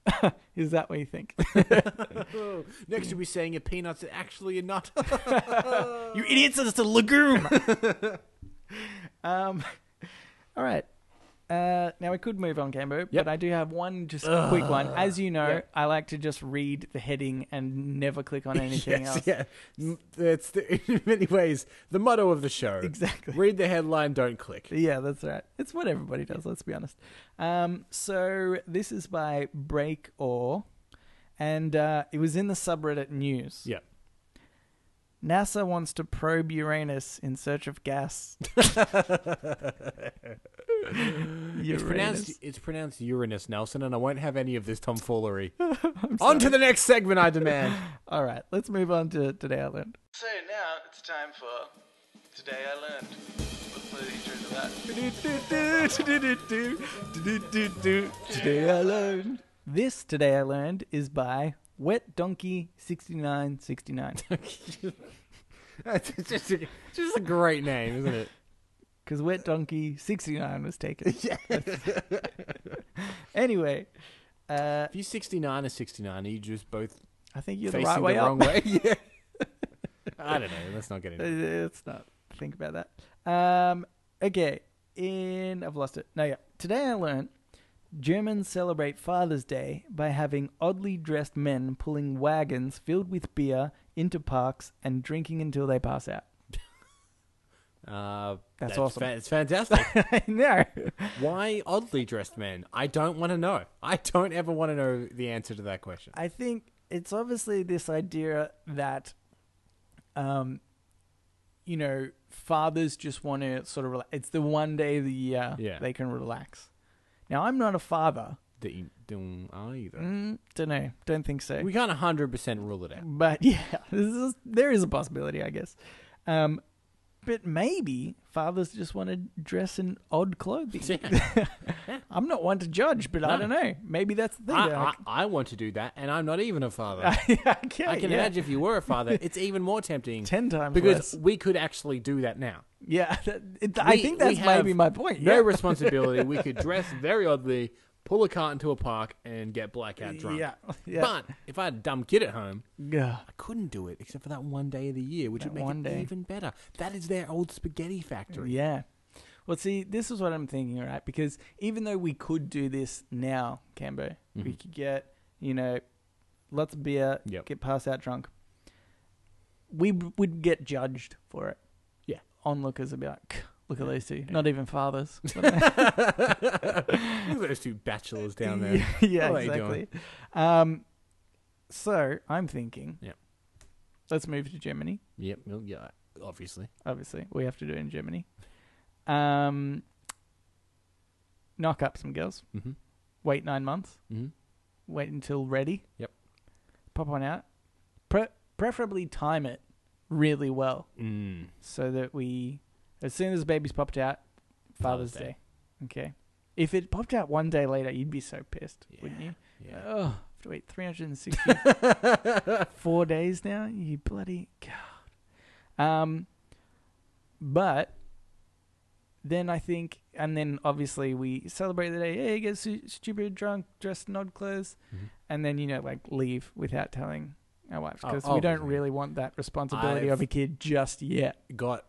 "Is that what you think? Next to be saying a peanut's actually a nut. you idiots! It's a legume." um, all right. Uh, now we could move on, Cambo, Yep. but I do have one just quick one. As you know, Yeah. I like to just read the heading and never click on anything yes, else. yeah. M- It's the, in many ways the motto of the show. Exactly. Read the headline, don't click. Yeah, that's right. It's what everybody does, let's be honest. Um, so this is by Break Or, and uh, it was in the subreddit news. Yeah. NASA wants to probe Uranus in search of gas. It's pronounced Uranus. it's pronounced Uranus Nelson, and I won't have any of this tomfoolery. On to the next segment, I demand. All right, let's move on to Today I Learned. So now it's time for Today I Learned. Let's play the intro to that. Today I Learned. This Today I Learned is by Wet Donkey 6969. It's just a, just a great name, isn't it? Because Wet Donkey 69 was taken. anyway, uh, If you're sixty nine or sixty nine, are you just both I think you're the right way the up. wrong way? Yeah. I don't know. Let's not get into. it. Let's not think about that. Um, okay, in I've lost it. No, yeah. Today I learned Germans celebrate Father's Day by having oddly dressed men pulling wagons filled with beer into parks and drinking until they pass out. Uh, That's awesome. fa- it's fantastic. I know. Why oddly dressed men? I don't want to know. I don't ever want to know the answer to that question. I think it's obviously this idea that, um, you know, fathers just want to sort of. Rela- it's the one day of the year Yeah. they can relax. Now, I'm not a father. That don't either. Mm, don't know. Don't think so. We can't hundred percent rule it out. but yeah, this is, there is a possibility, I guess. Um, but maybe fathers just want to dress in odd clothing. Yeah. I'm not one to judge, but I don't know. Maybe that's the thing. I, I, I want to do that, and I'm not even a father. okay, I can yeah. imagine if you were a father, it's even more tempting ten times because less. we could actually do that now. Yeah, that, it, I We- think we that's have maybe my point. No yeah. responsibility. We could dress very oddly, pull a cart into a park, and get blackout drunk. Yeah, yeah. But if I had a dumb kid at home, Ugh. I couldn't do it except for that one day of the year, which That would make one it day. even better. That is their old spaghetti factory. Yeah. Well, see, this is what I'm thinking, right? Because even though we could do this now, Cambo, we Mhm. could get, you know, lots of beer, Yep. get passed out drunk. We b- would get judged for it. Yeah. Onlookers would be like, look at these two. Yeah. Not even fathers. Look at those two bachelors down there. yeah, What are you exactly. Um, so I'm thinking, Yep. let's move to Germany. Yep. Well, yeah. Obviously. Obviously, we have to do it in Germany. Um, knock up some girls. Mm-hmm. Wait nine months. Mm-hmm. Wait until ready. Yep. Pop one out. Pre- preferably time it really well Mm. so that we, as soon as the baby's popped out, Father's, Father's Day. Day. Okay. If it popped out one day later, you'd be so pissed, wouldn't you? Yeah. Oh, have to wait 364 days now. You bloody god. Um, but then I think, and then obviously we celebrate the day. Hey, get stupid drunk, dressed in odd clothes, Mhm. and then you know like leave without telling our wives Oh, because we don't obviously. really want that responsibility of I've- a kid just yet. Got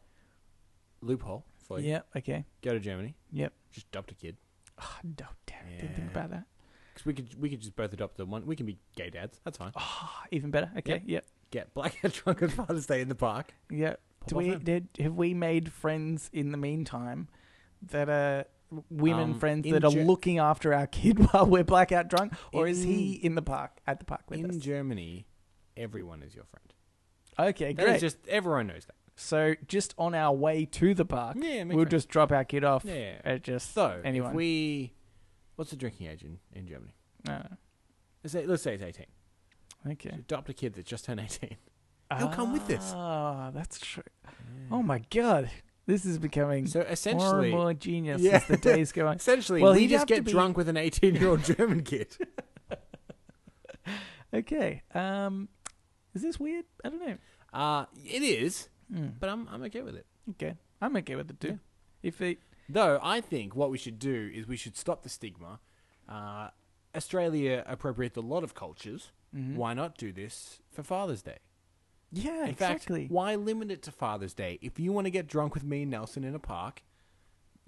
loophole for you. Yeah. Okay. Go to Germany. Yep. Just adopt a kid. Oh, no, damn it. Didn't think Yeah. about that. Because we could we could just both adopt the one. We can be gay dads. That's fine. Oh, even better. Okay. Yep. Get blackout drunk on Father's Day in the park. Yep. Pop Do off we home. did have we made friends in the meantime that are women Um, friends in that are Ger- looking after our kid while we're blackout drunk, or is he In- the park at the park with us? in us? Germany, everyone is your friend. okay, That is great. just everyone knows that. so just on our way to the park, Yeah, we'll just drop our kid off yeah. at just So anyone. if we, what's the drinking age in, in Germany? Uh, Let's say let's say it's eighteen. okay, adopt a kid that's just turned eighteen. He'll come with this. Ah, that's true. Oh my god, this is becoming So more and essentially, more genius Yeah. as the days go on. essentially, Well, we he'd just to get be- drunk with an eighteen-year-old German kid. Okay, um, is this weird? I don't know. Uh, it is, Hmm. but I'm I'm okay with it. Okay, I'm okay with it too. If it, Though I think what we should do is we should stop the stigma. Uh, Australia appropriates a lot of cultures. Mhm. Why not do this for Father's Day? yeah, In exactly. fact, why limit it to Father's Day? If you want to get drunk with me and Nelson in a park,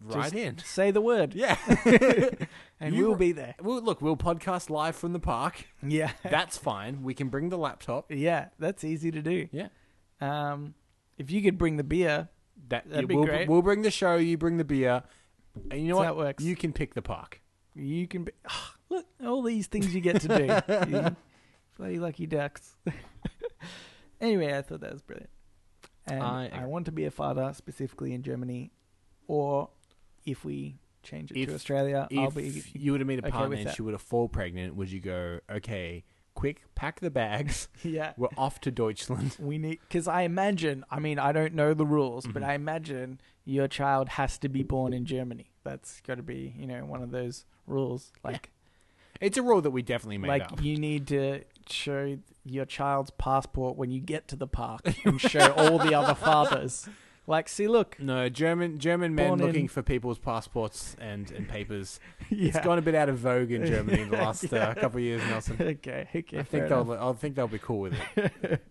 right Just in. Say the word, Yeah. and You we'll be there. well, look, we'll podcast live from the park. Yeah, That's fine. We can bring the laptop. yeah, that's easy to do. Yeah. Um, if you could bring the beer, That That'd be we'll, great. we'll bring the show. You bring the beer. And you know That's what? how it works. You can pick the park. you can be. look, all these things you get to do. You bloody lucky ducks. anyway, I thought that was brilliant. And I I, agree. want to be a father specifically in Germany, or if we change it If- to Australia, I'll be. you would have made a okay partner and she would have fall pregnant, would you go, okay, quick, pack the bags. Yeah, We're off to Deutschland. we need because I imagine. I mean, I don't know the rules, but Mhm. I imagine your child has to be born in Germany. That's got to be, you know, one of those rules. Like, It's a rule that we definitely made like up. you need to show your child's passport when you get to the park and show all the other fathers. Like, see, look, No, German German men Born looking in- for people's passports and, and papers. yeah. It's gone a bit out of vogue in Germany in the last uh, couple of years, Nelson. okay, okay, I think they'll I think they'll be cool with it.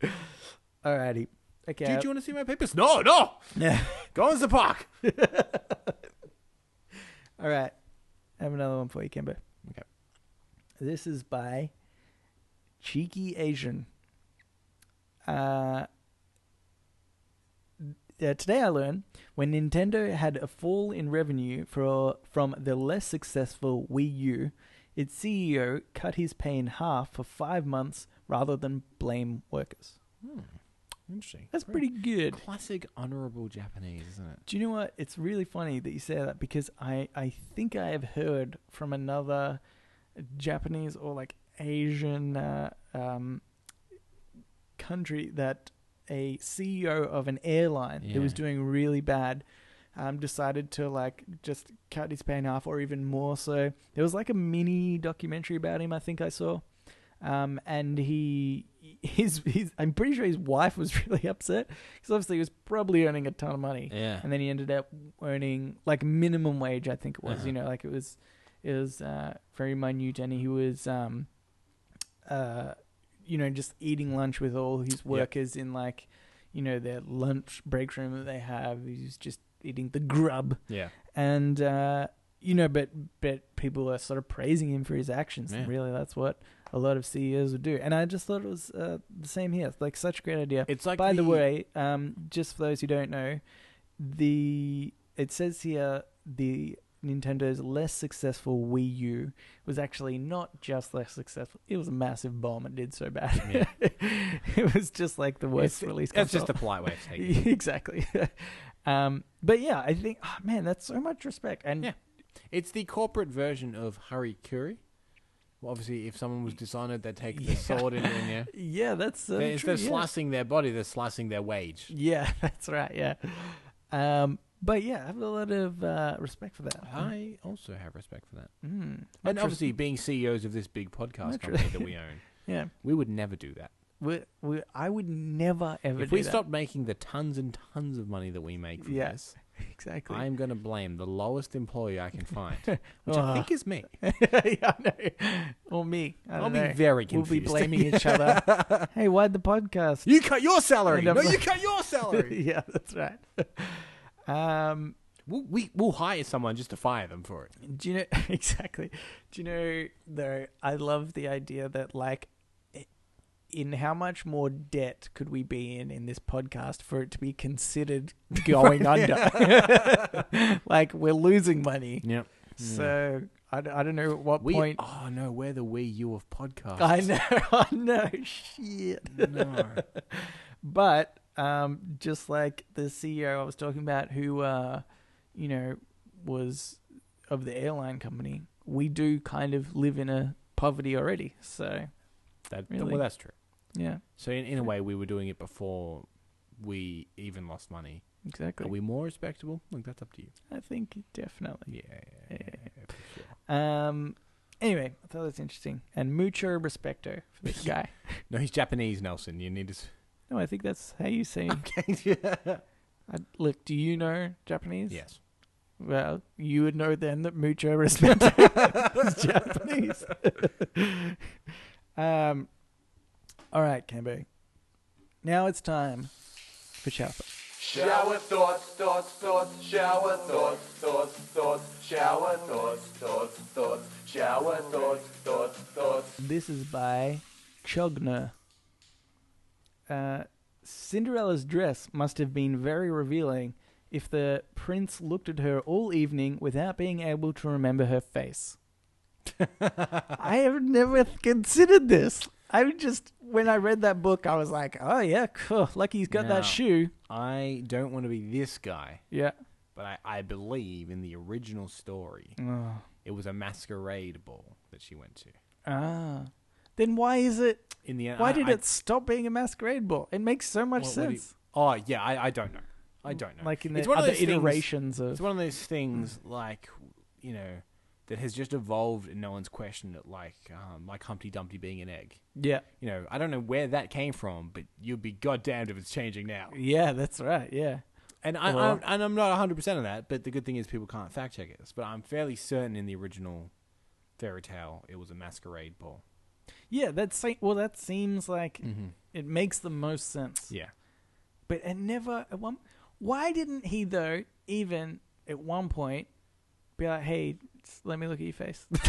Alrighty. Okay. Dude, do you want to see my papers? No, no. yeah. Go into the park. All right. I have another one for you, Kimber. Okay. This is by Cheeky Asian. Uh, uh, today I learned when Nintendo had a fall in revenue for from the less successful Wii U, its CEO cut his pay in half for five months rather than blame workers. Hmm. Interesting. That's Very pretty good. classic, honorable Japanese, isn't it? Do you know what? It's really funny that you say that because I, I think I have heard from another Japanese or like Asian uh, um, country that a CEO of an airline that was doing really bad um, decided to like just cut his pay in half or even more so. There was like a mini documentary about him I think I saw. Um, and he, his, his, I'm pretty sure his wife was really upset because obviously he was probably earning a ton of money Yeah. and then he ended up earning like minimum wage. I think it was. Uh-huh. You know, like it was, it was uh, very minute, and he was, um, uh, you know, just eating lunch with all his workers in like, you know, their lunch break room that they have. He's just eating the grub, Yeah. and uh, you know, but but people are sort of praising him for his actions. Yeah. And really, that's what a lot of CEOs would do. And I just thought it was uh, the same here. It's like such a great idea. It's like By the, way, um, just for those who don't know, the it says here the Nintendo's less successful Wii U was actually not just less successful; it was a massive bomb. It did so bad. it was just like the worst It's- release. That's just a polite way of it. exactly. um, but yeah, I think, oh, man, that's so much respect. And Yeah. It's the corporate version of Harikuri. Well, obviously, if someone was dishonored, they'd take the Yeah. sword in and yeah. yeah, that's uh, They- instead of true, yeah. slicing their body, they're slicing their wage. Yeah, that's right. Yeah. Um, but yeah, I have a lot of uh, respect for that. I also have respect for that. Mm, And much res- obviously, being CEOs of this big podcast Much company that we own, yeah, we would never do that. we, we, I would never ever. If we that. stopped making the tons and tons of money that we make from Yeah, this, exactly. I'm going to blame the lowest employee I can find, which Oh. I think is me. yeah. Or me. I I'll be know. very We'll be blaming each other. hey, why'd the podcast? you cut your salary. No, you cut your salary. yeah, that's right. Um, we'll, we, we'll hire someone just to fire them for it. do you know exactly? Do you know though? I love the idea that like, in how much more debt could we be in in this podcast for it to be considered going under? like we're losing money. Yep. So I, I don't know at what We, point. oh no, we're the Wii U of podcasts. I know, I know, shit. No. But um, just like the CEO I was talking about, who uh, you know was of the airline company, we do kind of live in a poverty already. So That, Really? Well, that's true. yeah, So in, in a way, we were doing it before we even lost money. exactly. Are we more respectable? Look, that's up to you. I think definitely. Yeah, Yeah. yeah, sure. Um. Anyway, I thought that's interesting, and mucho respecto for this guy. No, he's Japanese, Nelson. You need to. S- no, I think that's how you say. him. Okay. yeah. I, look, do you know Japanese? Yes. Well, you would know then that mucho respeto is Japanese. um, all right, Cambo. Now it's time for Sharper. Shower thoughts, thoughts, thoughts, shower thoughts, thoughts, thoughts, shower thoughts, thoughts, thoughts, shower thoughts, thoughts, thoughts. This is by Chugner. Uh, Cinderella's dress must have been very revealing if the prince looked at her all evening without being able to remember her face. I have never considered this. I just, when I read that book, I was like, oh yeah, cool. Lucky he's got No. that shoe. I don't want to be this guy, Yeah. but I, I believe in the original story, Oh. it was a masquerade ball that she went to. Ah. Then why is it? In the end, Why I- did I- it stop being a masquerade ball? It makes so much What- what you- sense. Oh yeah, I, I don't know. I don't know. Like in the It's one of other those things- iterations of. It's one of those things like you know that has just evolved and no one's questioned it. Like um, like Humpty Dumpty being an egg. Yeah. You know, I don't know where that came from, but you'd be goddamned if it's changing now. Yeah, that's right. Yeah. And I, I'm, and I'm not 100 percent of that. But the good thing is people can't fact check us. But I'm fairly certain in the original fairy tale it was a masquerade ball. Yeah, that's well. That seems like Mm-hmm. it makes the most sense. Yeah. But it never. At one, why didn't he though? Even at one point, be like, "Hey, let me look at your face."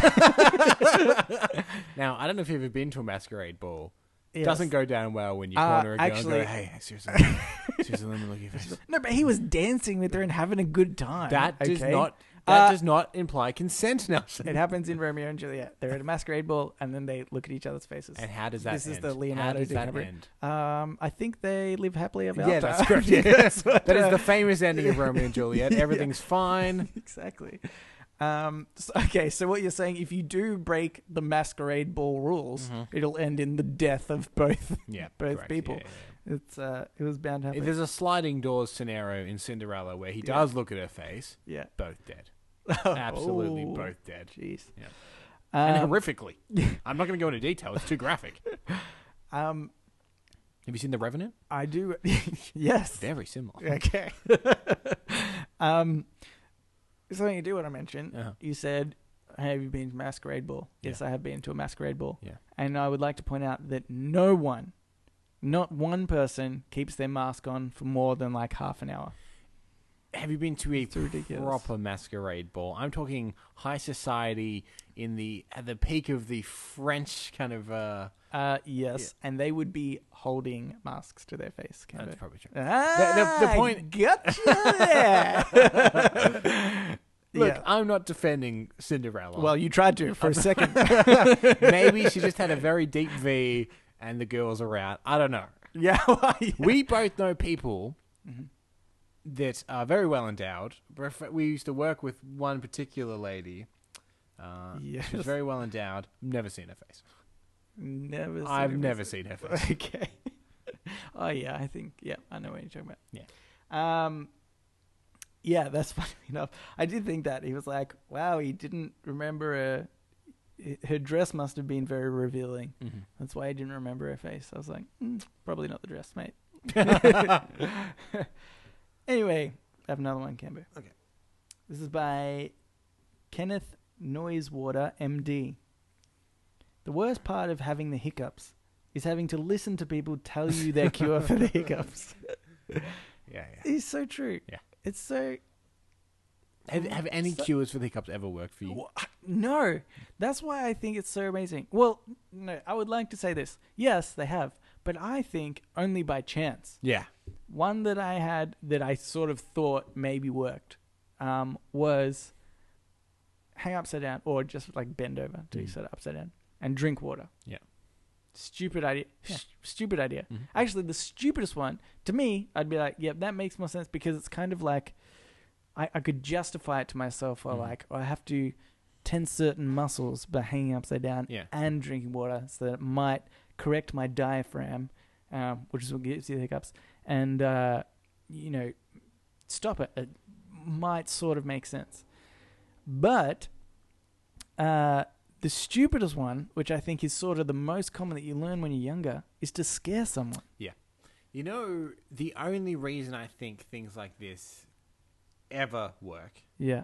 Now I don't know if you've ever been to a masquerade ball. It Yes. doesn't go down well when you Uh, corner a girl actually- and go, "Hey, seriously, seriously, let me look at your face." No, but he was dancing with her and having a good time. That does not that Uh, does not imply consent, Nelson. It happens in Romeo and Juliet. They're at a masquerade ball, and then they look at each other's faces. And how does that This is the Leonardo how does that DiCaprio. end? Um, I think they live happily ever Yeah, after. that's correct. Yeah, Yeah. that's what, That is uh, the famous ending of Romeo and Juliet. Yeah. Everything's fine. exactly. Um, so- okay, so what you're saying, if you do break the masquerade ball rules, Mhm. it'll end in the death of both. Yeah, Both correct. people. Yeah, yeah, It's uh, it was bound to yeah. happen. There's a sliding doors scenario in Cinderella where he Yeah. does look at her face. yeah, Both dead. Absolutely Oh, both dead. Jeez. Yeah. Um, and horrifically. I'm not going to go into detail. It's too graphic. um, Have you seen The Revenant? I do. yes. Very similar. Okay. um, something you do want to mention. Uh-huh. You said, "Have you been to masquerade ball?" Yeah. Yes, I have been to a masquerade ball. Yeah. And I would like to point out that no one, not one person, keeps their mask on for more than like half an hour. Have you been to a proper masquerade ball? I'm talking high society in the at the peak of the French kind of. uh Uh, yes, and they would be holding masks to their face. That's of. probably true. Ah, the- the point- Gotcha there. Look, yeah. I'm not defending Cinderella. Well, you tried to for a second. maybe she just had a very deep V, and the girls are out. I don't know. yeah. well, yeah. We both know people Mhm. That are very well endowed. We used to work with one particular lady. Uh, Yes. She was very well endowed. Never seen her face. Never. seen I've never seen her face. Okay. oh yeah, I think yeah, I know what you're talking about. Yeah. Um. Yeah, that's funny enough. I did think that he was like, "Wow, he didn't remember her. Her dress must have been very revealing. Mhm. That's why he didn't remember her face." I was like, mm, "Probably not the dress, mate." anyway, I have another one, Cambo. Okay. This is by Kenneth Noisewater, MD. The worst part of having the hiccups is having to listen to people tell you their cure for the hiccups. Yeah, yeah. It's so true. Yeah. It's so Have, have mm, any So- cures for the hiccups ever worked for you? No. That's why I think it's so amazing. Well, no, I would like to say this. Yes, they have, but I think only by chance. Yeah. One that I had that I sort of thought maybe worked um, was hang upside down or just like bend over you Mm. sit upside down and drink water. Yeah. Stupid idea. Yeah. Stupid idea. Mhm. Actually, the stupidest one to me, I'd be like, "Yep, that makes more sense," because it's kind of like I, I could justify it to myself, or Mhm. like I have to tense certain muscles by hanging upside down Yeah. and drinking water, so that it might correct my diaphragm, um, which is what gives you the hiccups, and uh, you know, stop it. It might sort of make sense, but uh, the stupidest one, which I think is sort of the most common that you learn when you're younger, is to scare someone. Yeah, you know, the only reason I think things like this ever work Yeah,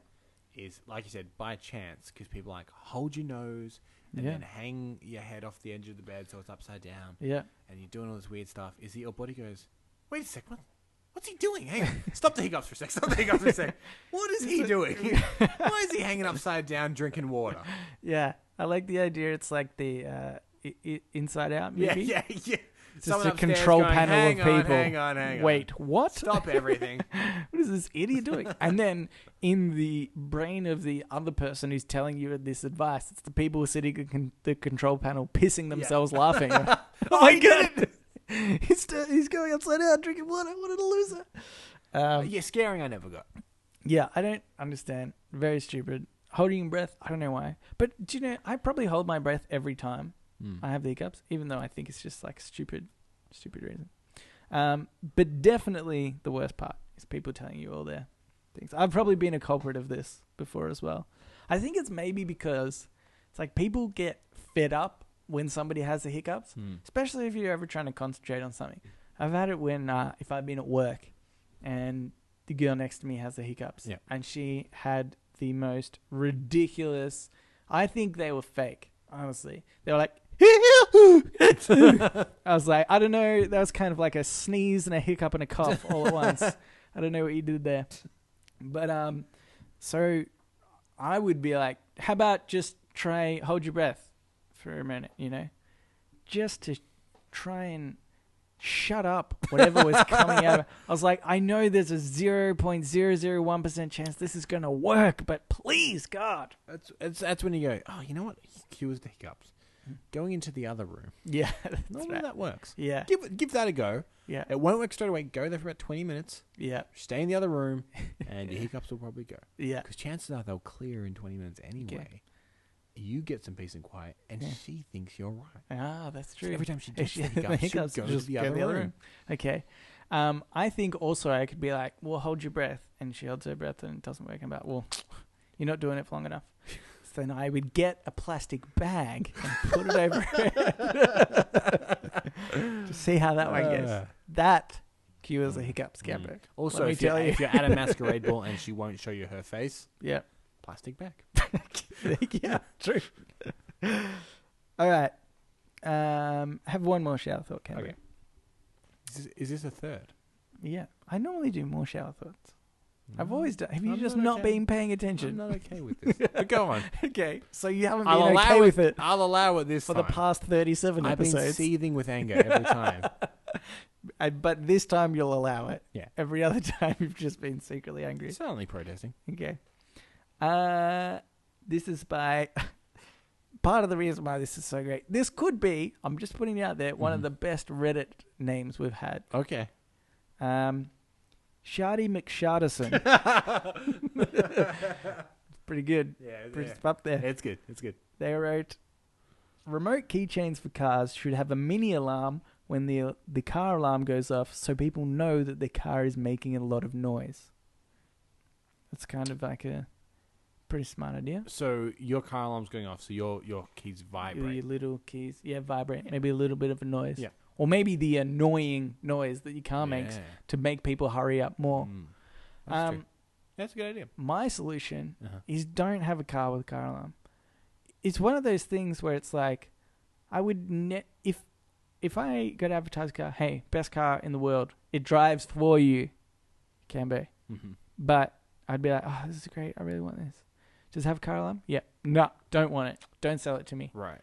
is, like you said, by chance, because people like hold your nose and yeah, then hang your head off the edge of the bed so it's upside down, yeah. and you're doing all this weird stuff. Is that your body goes, wait a second, what? What's he doing? Hang on. Stop the hiccups for a sec. Stop the hiccups for a sec. What is he doing? Why is he hanging upside down drinking water? Yeah, I like the idea. It's like the uh, I- I- Inside Out movie. Yeah, yeah, yeah. It's Someone just a upstairs control going, panel hang of on, people. Hang on, hang on. Wait, what? Stop everything. what is this idiot doing? and then in the brain of the other person who's telling you this advice, it's the people sitting at con- the control panel pissing themselves laughing. oh my god! he's, he's going upside down drinking water. What a loser. Um, yeah, scaring I never got. yeah, I don't understand. Very stupid. Holding breath, I don't know why. But do you know, I probably hold my breath every time I have the hiccups, even though I think it's just like stupid, stupid reason. Um, but definitely the worst part is people telling you all their things. I've probably been a culprit of this before as well. I think it's maybe because it's like people get fed up when somebody has the hiccups, Hmm. especially if you're ever trying to concentrate on something. I've had it when uh, if I've been at work and the girl next to me has the hiccups, Yeah. and she had the most ridiculous. I think they were fake. Honestly, they were like. I was like, I don't know. That was kind of like a sneeze and a hiccup and a cough all at once. I don't know what you did there, but um, so I would be like, how about just try hold your breath for a minute, you know, just to try and shut up whatever was coming out. of I was like, I know there's a zero point zero zero one percent chance this is gonna work, but please, God, That's, that's that's when you go. Oh, you know what? He cures the hiccups. Hmm. Going into the other room. yeah, that's Normally right. that works. yeah, Give give that a go. yeah, It won't work straight away. Go there for about twenty minutes. yeah, Stay in the other room, and your hiccups will probably go. yeah. Because chances are they'll clear in twenty minutes anyway. You get some peace and quiet, and Yeah. she thinks you're right. Ah, that's So true. every time she If gets she- the the hiccups, she'll hiccups, go just to the other, the other room. room. Okay. Um, I think also I could be like, well, hold your breath. And she holds her breath and it doesn't work. I'm like, well, you're not doing it for long enough. So then I would get a plastic bag and put it over her head to see how that one goes. Uh, That cures the hiccups, mm. Cambo. Also, if you're, tell you. if you're at a masquerade ball and she won't show you her face, Yeah. Plastic bag. yeah, true. All right. Um, have one more shower thought, Cambo. Okay. Is this, is this a third? Yeah. I normally do more shower thoughts. I've always done. Have you I'm just not not okay. been paying attention? I'm not okay with this. but go on. okay, so you haven't been I'll allow okay it, with it I'll allow it this for time. the past thirty-seven I've been seething with anger every time. Uh, but this time you'll allow it. Yeah. Every other time you've just been secretly angry. Silently protesting. Okay. Uh, this is by. Part of the reason why this is so great. This could be. I'm just putting it out there. One of Mhm. the best Reddit names we've had. Okay. Um, Shardy McSharderson. Pretty good. Yeah, Pretty up there. It's good. It's good. They wrote, "Remote keychains for cars should have a mini alarm when the the car alarm goes off, so people know that the car is making a lot of noise." That's kind of like a pretty smart idea. So your car alarm's going off, so your your keys vibrate. Your little keys, yeah, vibrate. Maybe a little bit of a noise. Yeah. Or maybe the annoying noise that your car makes Yeah. to make people hurry up more. Mm. That's true. Um, That's a good idea. my solution Uh-huh. is don't have a car with a car alarm. It's one of those things where it's like, I would ne- if if I go to advertise a car, hey, best car in the world, it drives for you, can be. Mm-hmm. But I'd be like, oh, this is great. I really want this. Does it have a car alarm? Yeah. No, don't want it. Don't sell it to me. Right.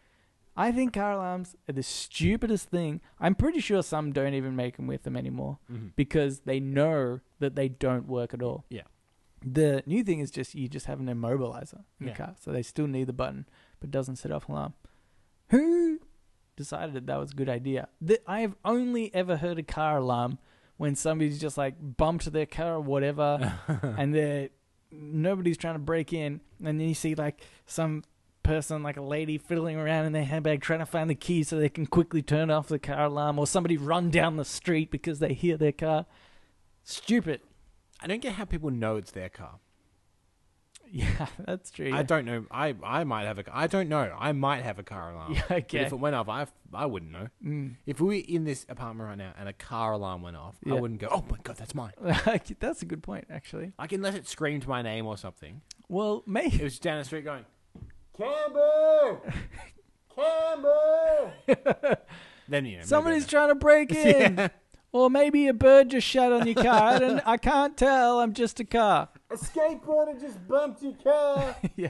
I think car alarms are the stupidest thing. I'm pretty sure some don't even make them with them anymore Mm-hmm. because they know that they don't work at all. Yeah. The new thing is just you just have an immobilizer in Yeah. the car, so they still need the button, but it doesn't set off alarm. Who decided that that was a good idea? The, I have only ever heard a car alarm when somebody's just like bumped their car or whatever, and they're nobody's trying to break in, and then you see like some person, like a lady, fiddling around in their handbag trying to find the key so they can quickly turn off the car alarm, or somebody run down the street because they hear their car. Stupid. I don't get how people know it's their car. Yeah, that's true. I Yeah, don't know. I I might have a. I don't know. I might have a car alarm. yeah But okay. if it went off, I I wouldn't know. Mm. If we were in this apartment right now and a car alarm went off, I wouldn't go. Oh my god, that's mine. that's a good point, actually. Like unless it screamed my name or something. Well, maybe It was down the street going, Campbell, Campbell. then you know, Somebody's trying to break in. Yeah. Or maybe a bird just shat on your car and I can't tell. I'm just a car. A skateboarder just bumped your car. yeah.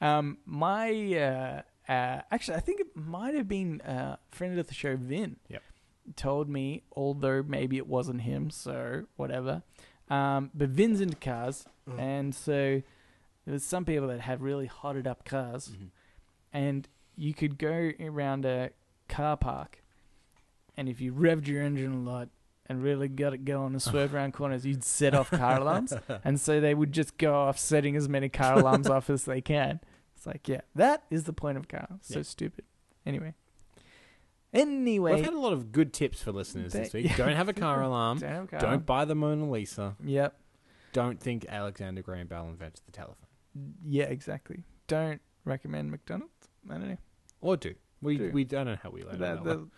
Um, my uh, uh, actually, I think it might have been a friend of the show, Vin. Yep. Told me, although maybe it wasn't him, so whatever. Um, but Vin's into cars, Mm. and so there was some people that had really hotted up cars, Mhm. and you could go around a car park, and if you revved your engine a lot and really got it going and swerve around corners, you'd set off car alarms, and so they would just go off setting as many car alarms off as they can. It's like, yeah, that is the point of car. So Yeah. stupid. Anyway. Anyway, We've had a lot of good tips for listeners this week. yeah. Don't have a car alarm. don't, a car Don't alarm. buy the Mona Lisa. Yep. Don't think Alexander Graham Bell invented the telephone. Yeah, exactly. Don't recommend McDonald's. I don't know. Or do. We Do. we don't know how we learned That, that. that, one.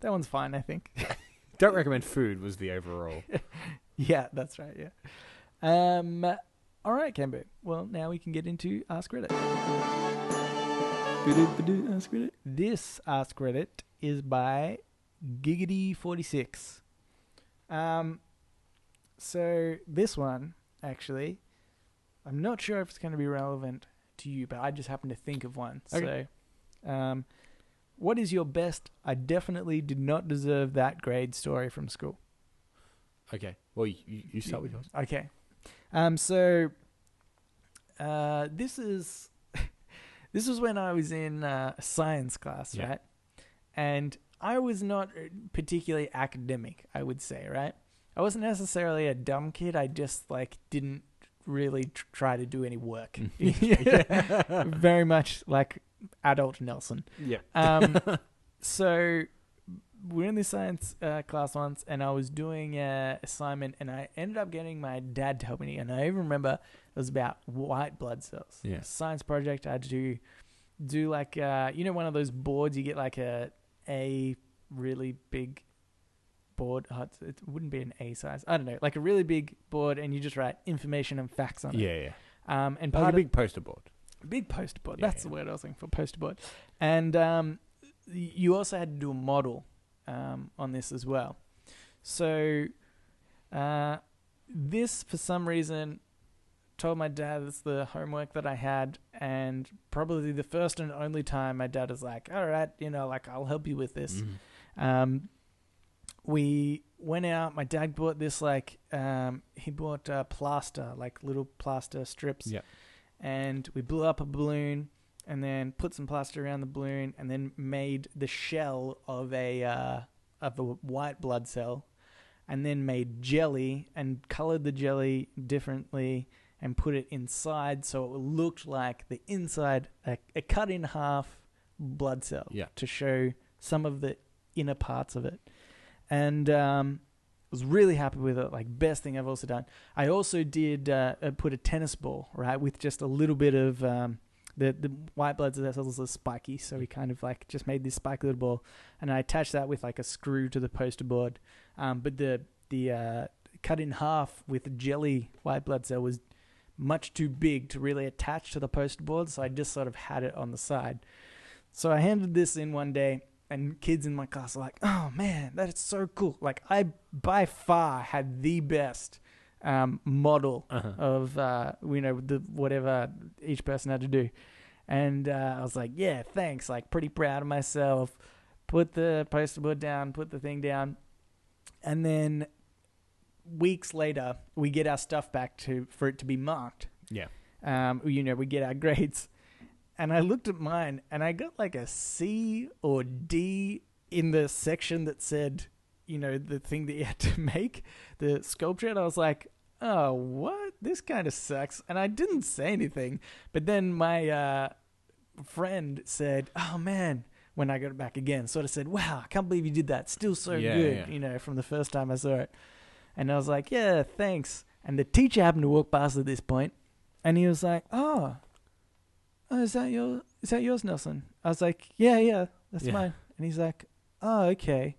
that one's fine, I think. Don't recommend food was the overall. yeah, that's right. Yeah. Um. All right, Cambo. Well, now we can get into Ask Reddit. Ask Reddit. This Ask Reddit is by Giggity46. Um. So this one actually, I'm not sure if it's going to be relevant to you, but I just happened to think of one. Okay. So, um, what is your best? I definitely did not deserve that grade story from school. Okay. Well, you, you start with yours. Okay. Um. So, uh, this is this was when I was in uh, science class, Yeah. right? And I was not particularly academic, I would say, right? I wasn't necessarily a dumb kid. I just like didn't really tr- try to do any work. Very much like adult Nelson. Yeah. Um, so we're in the science uh, class once, and I was doing a assignment, and I ended up getting my dad to help me. And I even remember it was about white blood cells. Yeah. Science project. I had to do, do like uh, you know one of those boards. You get like a a really big board. Oh, it wouldn't be an A size. I don't know, like a really big board, and you just write information and facts on it. Yeah, yeah. Um, and Like part a of big poster board. Big poster board. Yeah, That's the word I was looking for. Poster board. And um, you also had to do a model um, on this as well. So uh, this, for some reason, told my dad it's the homework that I had, and probably the first and only time my dad is like, "All right, you know, like I'll help you with this." Mhm. Um, we went out. My dad bought this like um, he bought uh, plaster, like little plaster strips. Yep. And we blew up a balloon, and then put some plaster around the balloon, and then made the shell of a uh, of a white blood cell, and then made jelly and colored the jelly differently and put it inside so it looked like the inside a, a cut in half blood cell Yeah. to show some of the inner parts of it and um, was really happy with it like best thing i've also done i also did uh, uh, put a tennis ball right with just a little bit of um, the, the white blood cells are spiky so we kind of like just made this spiky little ball and i attached that with like a screw to the poster board um, but the the uh, cut in half with jelly white blood cell was much too big to really attach to the poster board, so I just sort of had it on the side. So I handed this in one day, and kids in my class are like, "Oh man, that is so cool!" Like I by far had the best um, model Uh-huh. of uh, you know the whatever each person had to do, and uh, I was like, "Yeah, thanks!" Like pretty proud of myself. Put the poster board down, put the thing down, and then weeks later we get our stuff back to for it to be marked. Yeah. Um, you know, we get our grades, and I looked at mine, and I got like a C or D in the section that said, you know, the thing that you had to make, the sculpture. And I was like, oh, what? This kind of sucks. And I didn't say anything, but then my uh, friend said, oh man. When I got it back again, sort of said, "Wow, I can't believe you did that. Still so Yeah, good, yeah. you know, from the first time I saw it." And I was like, "Yeah, thanks." And the teacher happened to walk past at this point, and he was like, "Oh, oh is that your is that yours, Nelson?" I was like, "Yeah, yeah, that's Yeah. mine." And he's like, "Oh, okay."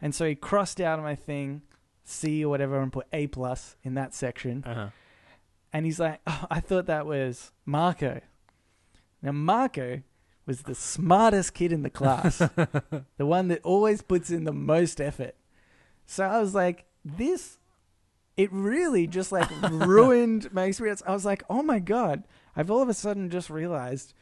And so he crossed out my thing, C or whatever, and put A plus in that section. Uh-huh. And he's like, oh, "I thought that was Marco." Now Marco was the smartest kid in the class, the one that always puts in the most effort. So I was like, this, it really just like ruined my experience. I was like, oh my God, I've all of a sudden just realized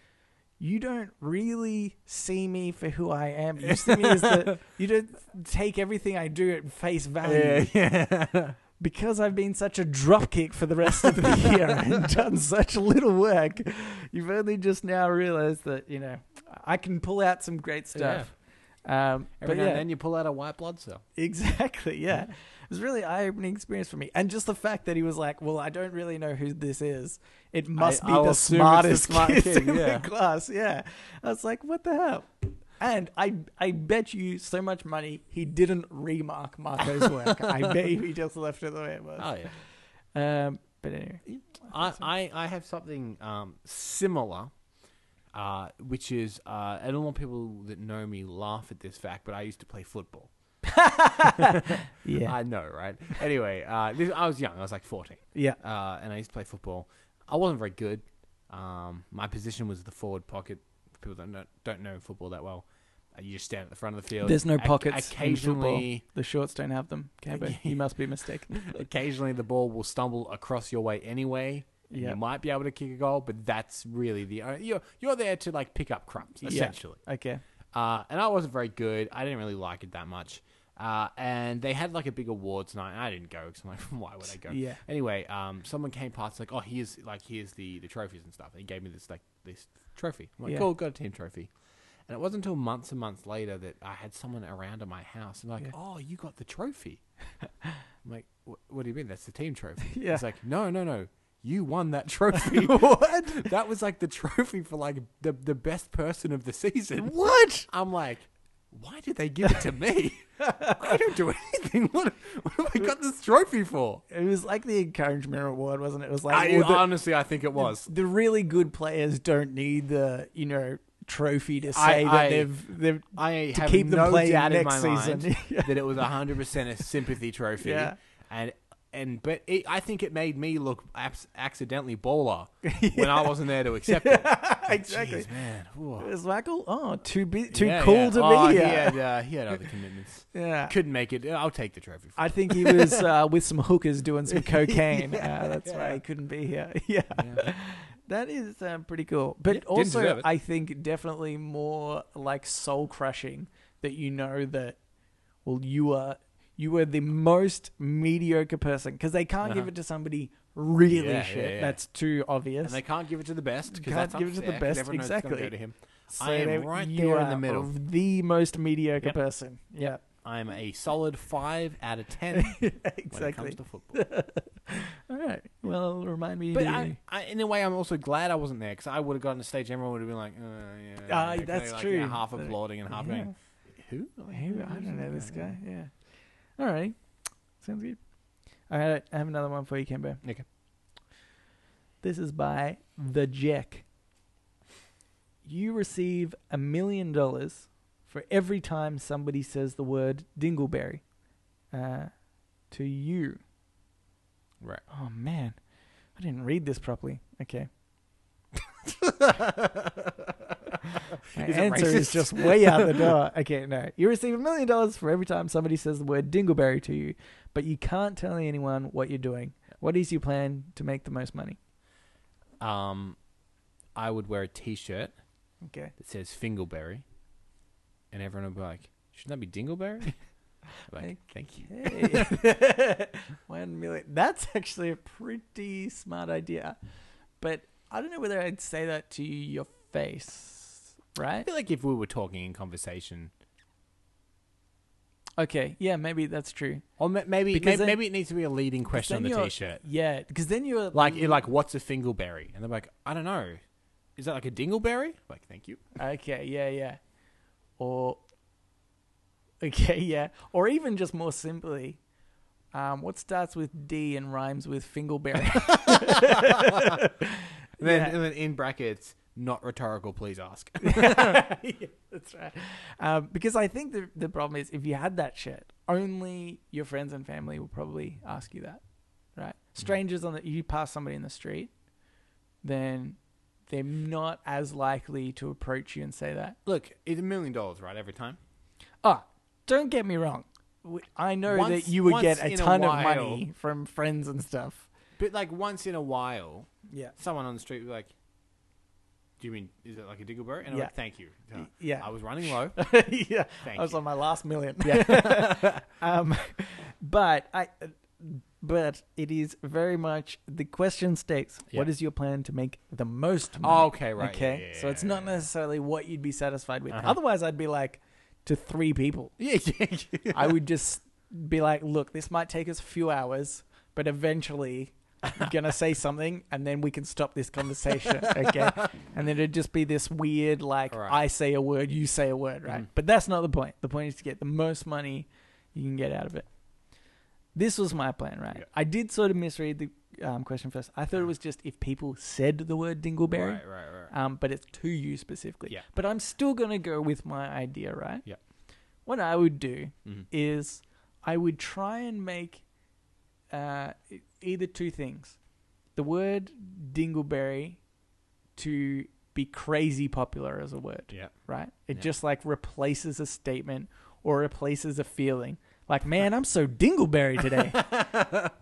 you don't really see me for who I am. You see me as the, you don't take everything I do at face value. yeah. yeah. Because I've been such a dropkick for the rest of the year and done such little work, you've only just now realized that, you know, I can pull out some great stuff. Um, Every but now yeah, and then you pull out a white blood cell. Exactly. Yeah. It was really eye opening experience for me. And just the fact that he was like, Well, I don't really know who this is. It must be I'll the it's the smartest smart kid, kid, in yeah. the class. Yeah. I was like, What the hell? And I I bet you so much money he didn't remark Marco's work. I bet he just left it the way it was. Oh yeah. Um but anyway. I, I, I have something um, similar, uh, which is, don't want people that know me laugh at this fact, but I used to play football. Yeah. I know, right? Anyway, uh, this, I was young. I was like 14. yeah. Uh, and I used to play football. I wasn't very good. Um, my position was the forward pocket. For people that don't, don't know football that well, uh, you just stand at the front of the field. There's no pockets. Occasionally, The shorts don't have them. Cambo. You must be mistaken. occasionally the ball will stumble across your way anyway. and Yeah. You might be able to kick a goal, but that's really the only, you're you're there to like pick up crumbs Yeah. essentially. Okay. Uh, and I wasn't very good. I didn't really like it that much. Uh, and they had like a big awards night. I didn't go because I'm like, why would I go? Yeah. Anyway, um, someone came past like, oh, here's like here's the the trophies and stuff. And he gave me this like this trophy. I'm like, Yeah. cool, got a team trophy. And it wasn't until months and months later that I had someone around at my house and like, Yeah. oh, you got the trophy. I'm like, what do you mean? That's the team trophy. Yeah. It's like, no, no, no. You won that trophy. what? that was like the trophy for like the the best person of the season. What? I'm like, why did they give it to me? I don't do anything. What, what have I got this trophy for? It was like the encouragement award, wasn't it? It was like I, well, the, honestly, I think it was. the really good players don't need the you know trophy to say I- that I- they've they've I to have keep them no playing doubt in next my season. mind that it was 100% a sympathy trophy. Yeah. And and but it, I think it made me look abs- accidentally baller when I wasn't there to accept it. exactly. Jeez, man. Ooh. Is Michael? Oh, too be- too Yeah, cool yeah. to Oh, be he here. had, uh, he had other commitments. yeah. Couldn't make it. I'll take the trophy. I think he was uh, with some hookers doing some cocaine. Yeah, uh, that's why he couldn't be here. Yeah. Yeah. That is uh, pretty cool. But Yeah, also. I think definitely more like soul crushing that you know that, well, you are you are the most mediocre person because they can't give Uh-huh. it to somebody really Yeah, shit. yeah, yeah. That's too obvious. And they can't give it to the best because Can't that's give it to the best, everyone knows it's gonna exactly. To him. So I am right you there in the middle. The most mediocre Yep. person. Yeah, I'm a solid five out of ten exactly. when it comes to football. All right. Well, remind me. But to- I, I, in a way, I'm also glad I wasn't there because I would have gotten on stage. Everyone would have been like, uh, yeah, Ah, kinda that's like, true. yeah, half Uh, applauding and half going, who? Hey, I don't know this guy. Yeah. All right. Sounds good. All right. I have another one for you, Kimbo. Okay. This is by The Jack. You receive a million dollars for every time somebody says the word dingleberry uh, to you. Right. Oh, man. I didn't read this properly. Okay. My Is it answer is just way out the door. Okay, no. You receive a million dollars for every time somebody says the word dingleberry to you, but you can't tell anyone what you're doing. What is your plan to make the most money? Um, I would wear a T-shirt Okay. that says Fingerberry, and everyone would be like, "Shouldn't that be Dingleberry?" I'm like, thank you. One million. That's actually a pretty smart idea. But I don't know whether I'd say that to your face, I right? feel like if we were talking in conversation, Okay, yeah, maybe that's true. or ma- maybe maybe, then- maybe it needs to be a leading question on the T-shirt. Yeah, because then you're Like, you're like, what's a Fingerberry? And they're like, I don't know. Is that like a Dingleberry? Like, thank you. Okay, yeah, yeah. Or okay, yeah. Or even just more simply, um, what starts with D and rhymes with Fingleberry? Then, Yeah. and then in brackets, not rhetorical. Please ask. yeah, that's right. Um, because I think the the problem is if you had that shit, only your friends and family will probably ask you that, right? Strangers on the you pass somebody in the street, then they're not as likely to approach you and say that. Look, it's a million dollars, right? Every time. Ah, don't get me wrong. I know Once- that you would get a in a ton of money from friends and stuff. But like once in a while, Yeah. someone on the street would be like, "Do you mean is it like a dingleberry?" And I'm Yeah. like, "Thank you." Yeah. I was running low. yeah. Thank I was you. on my last million. Yeah. um, but I, but it is very much the question states: Yeah. What is your plan to make the most money? Oh, okay, right. Okay, Yeah, so it's not necessarily what you'd be satisfied with. Uh-huh. Otherwise, I'd be like to three people. Yeah. I would just be like, look, this might take us a few hours, but eventually. I'm gonna say something, and then we can stop this conversation, okay? And then it'd just be this weird, like Right. I say a word, you say a word, right? Mhm. But that's not the point. The point is to get the most money you can get out of it. This was my plan, right? Yeah. I did sort of misread the um, question first. I thought it was just if people said the word dingleberry, Right, right, right. um, but it's to you specifically. Yeah. But I'm still gonna go with my idea, right? Yeah. What I would do Mhm. is I would try and make uh, either two things: the word dingleberry to be crazy popular as a word, Yeah. right? It Yeah. just like replaces a statement or replaces a feeling. Like, man, I'm so dingleberry today,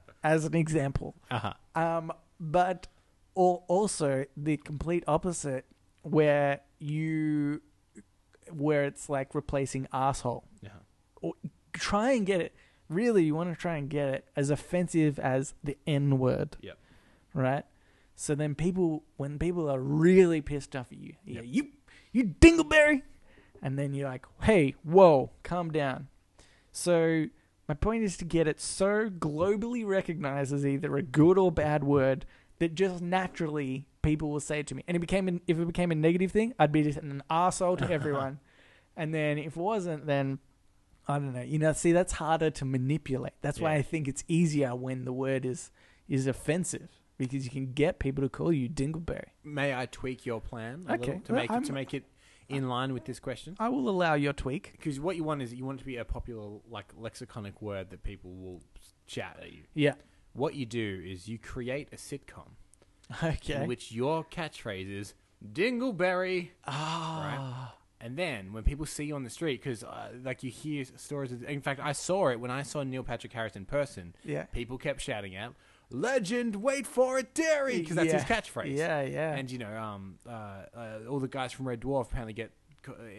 as an example. Uh huh. Um, but al- also the complete opposite, where you, where it's like replacing asshole. Yeah. Or try and get it. Really, you want to try and get it as offensive as the N word. Yep. Right. So then people, when people are really pissed off at you, yeah, Yep. you, you dingleberry, and then you're like, hey, whoa, calm down. So my point is to get it so globally recognized as either a good or bad word that just naturally people will say it to me. And it became an, if it became a negative thing, I'd be just an asshole to everyone. and then if it wasn't, then I don't know. You know, see, that's harder to manipulate. That's why Yeah. I think it's easier when the word is is offensive because you can get people to call you dingleberry. May I tweak your plan a Okay, little to well, make it to make it in line with this question? I will allow your tweak. Because what you want is you want it to be a popular like lexiconic word that people will chat at you. Yeah. What you do is you create a sitcom Okay. in which your catchphrase is Dingleberry. Ah. And then when people see you on the street, because uh, like you hear stories. Of, in fact, I saw it when I saw Neil Patrick Harris in person. Yeah. People kept shouting out, "Legend, wait for it, Dairy," because that's his catchphrase. Yeah, yeah. And you know, um, uh, uh, all the guys from Red Dwarf apparently get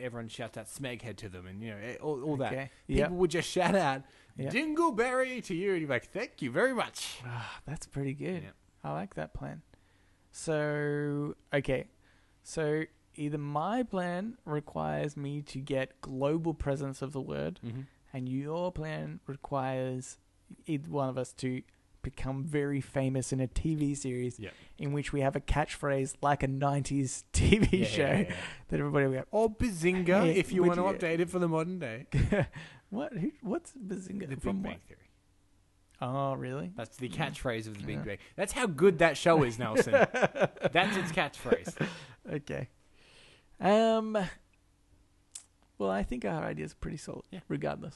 everyone shouts out Smeghead to them, and you know, all, all that. Okay. People Yep. would just shout out Yep. Dingleberry to you, and you're like, "Thank you very much." Ah, that's pretty good. Yep. I like that plan. So, okay. So, either my plan requires me to get global presence of the word, Mm-hmm. and your plan requires either one of us to become very famous in a TV series Yep. in which we have a catchphrase like a 90s TV show that everybody will go, Or Bazinga, Yeah, if you want to update it for the modern day. what? Who, what's Bazinga? The from Big? Bang Theory. Oh, really? That's the catchphrase of the Big Yeah. Bang. That's how good that show is, Nelson. That's its catchphrase. Okay. Um. Well, I think our idea is pretty solid, Yeah. regardless.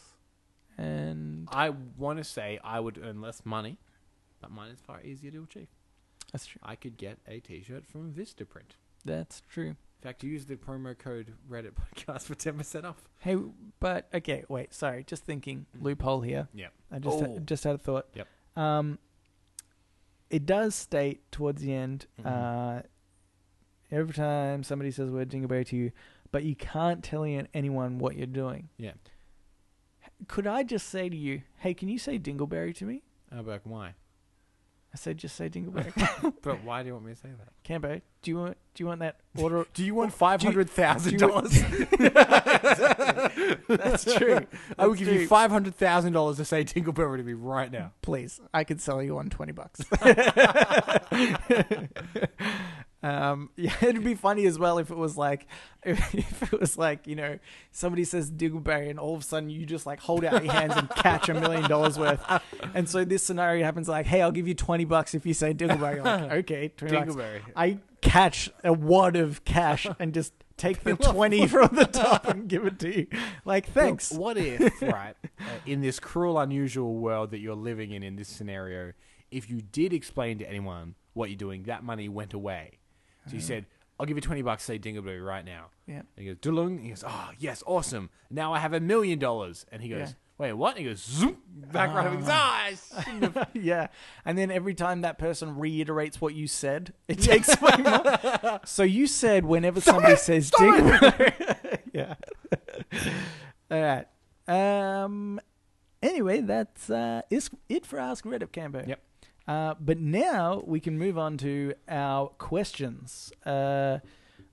And I want to say I would earn less money, but mine is far easier to achieve. that's true. I could get a T-shirt from Vistaprint. That's true. In fact, use the promo code Reddit Podcast for ten percent off. Hey, but okay, wait. Sorry, just thinking Mm. loophole here. Yep. I just Oh. just had a thought. Yep. Um. It does state towards the end. Mhm. Uh. Every time somebody says the word dingleberry to you, but you can't tell anyone what you're doing. Yeah. Could I just say to you, "Hey, can you say dingleberry to me?" Oh, but why? I said, "Just say dingleberry." But why do you want me to say that? Cambo, do you want do you want that order? Do you want five hundred thousand dollars? That's true. I will That's give true. you five hundred thousand dollars to say Dingleberry to me right now. Please, I could sell you on twenty bucks. Um, yeah, it'd be funny as well if it was like, if, if it was like you know somebody says Dingleberry and all of a sudden you just like hold out your hands and catch a million dollars worth, and so this scenario happens like, hey, I'll give you twenty bucks if you say Dingleberry. You're like, okay, twenty bucks. I catch a wad of cash and just take the 20 from the top and give it to you. Like, thanks. What if, right, uh, in this cruel, unusual world that you're living in, in this scenario, if you did explain to anyone what you're doing, that money went away. So you said, I'll give you 20 bucks, say Dingleberry right now. Yeah. And he goes, Dulung. He goes, oh, yes, awesome. Now I have a million dollars. And he goes, Yeah. wait, what? And he goes, zoom, back right. Ah, I shouldn't have." yeah. And then every time that person reiterates what you said, it takes way more. So you said whenever somebody says ding. yeah. All right. Um. Anyway, that's uh, is it for Ask Reddit Cambo. Yep. Uh, but now we can move on to our questions. Uh,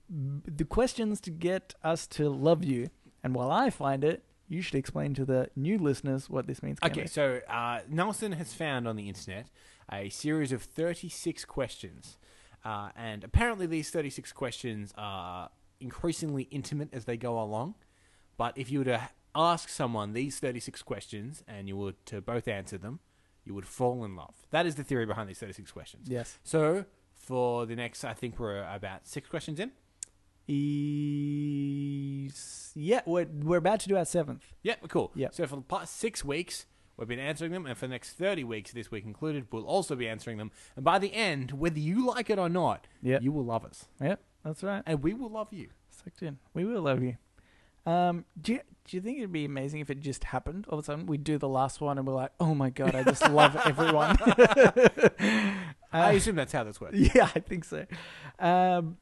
b- the questions to get us to love you. And while I find it, you should explain to the new listeners what this means. Okay, so uh, Nelson has found on the internet a series of 36 questions. Uh, and apparently, these 36 questions are increasingly intimate as they go along. But if you were to ask someone these 36 questions and you were to both answer them, you would fall in love. That is the theory behind these 36 questions. Yes. So, for the next, I think we're about six questions in. E- yeah, we're, we're about to do our seventh. Yeah, cool. Yep. So for the past six weeks, we've been answering them, and for the next 30 weeks, this week included, we'll also be answering them. And by the end, whether you like it or not, Yep. you will love us. Yep, that's right. And we will love you. Sucked in. We will love you. Um, do you do you think it'd be amazing if it just happened all of a sudden? We do the last one and we're like, oh my god, I just love everyone. I Uh, assume that's how this works. yeah, I think so. Um,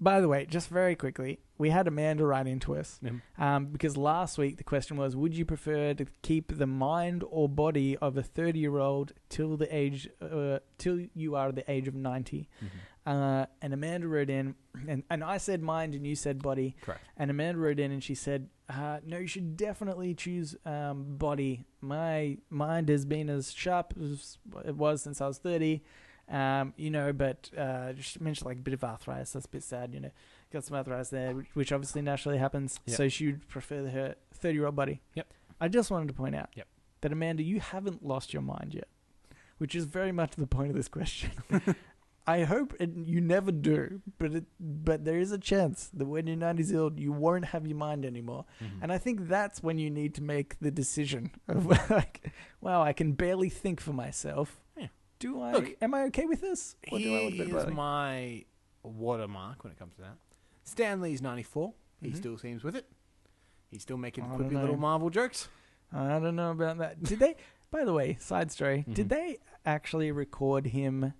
by the way, just very quickly, we had Amanda write into us Um, um, because last week the question was, would you prefer to keep the mind or body of a thirty-year-old till the age, uh, till you are the age of 90 Uh, and Amanda wrote in, and, and I said mind, and you said body. Correct. And Amanda wrote in and she said, uh, "No, you should definitely choose um, body. My mind has been as sharp as it was since I was 30. Um, you know, but uh, she mentioned like a bit of arthritis. That's a bit sad. You know, got some arthritis there, which, which obviously naturally happens. Yep. So she would prefer her 30 year old body. Yep. I just wanted to point out Yep. that Amanda, you haven't lost your mind yet, which is very much the point of this question. I hope it, you never do, but it, but there is a chance that when you're 90 years old, you won't have your mind anymore. Mm-hmm. And I think that's when you need to make the decision of like, wow, I can barely think for myself. Yeah. Do I? Look, am I okay with this? Or do I want a bit Here's of both? my watermark when it comes to that. Stan Lee's 94. He Mhm. still seems with it. He's still making quippy know. little Marvel jokes. I don't know about that. Did they? By the way, side story. Mhm. Did they actually record him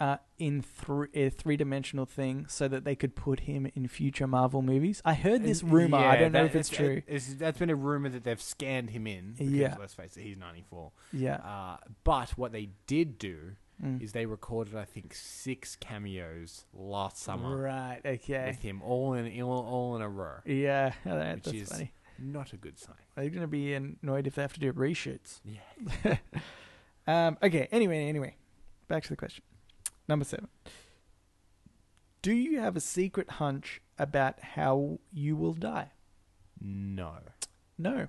uh, in thr a three-dimensional thing so that they could put him in future Marvel movies? I heard this And- rumor. I don't know if it's, uh, true. it's- that's been a rumor that they've scanned him in. Because, Yeah. Let's face it, he's 94. yeah. Uh, but what they did do Mm. is they recorded, I think, six cameos last summer Right. Okay. with him, all in all, all in a row. Yeah. alright, Which that's is- funny. Not a good sign. Are you going to be annoyed if they have to do reshoots? Yeah. Um, okay. Anyway, anyway, back to the question. Number seven. Do you have a secret hunch about how you will die? No. No.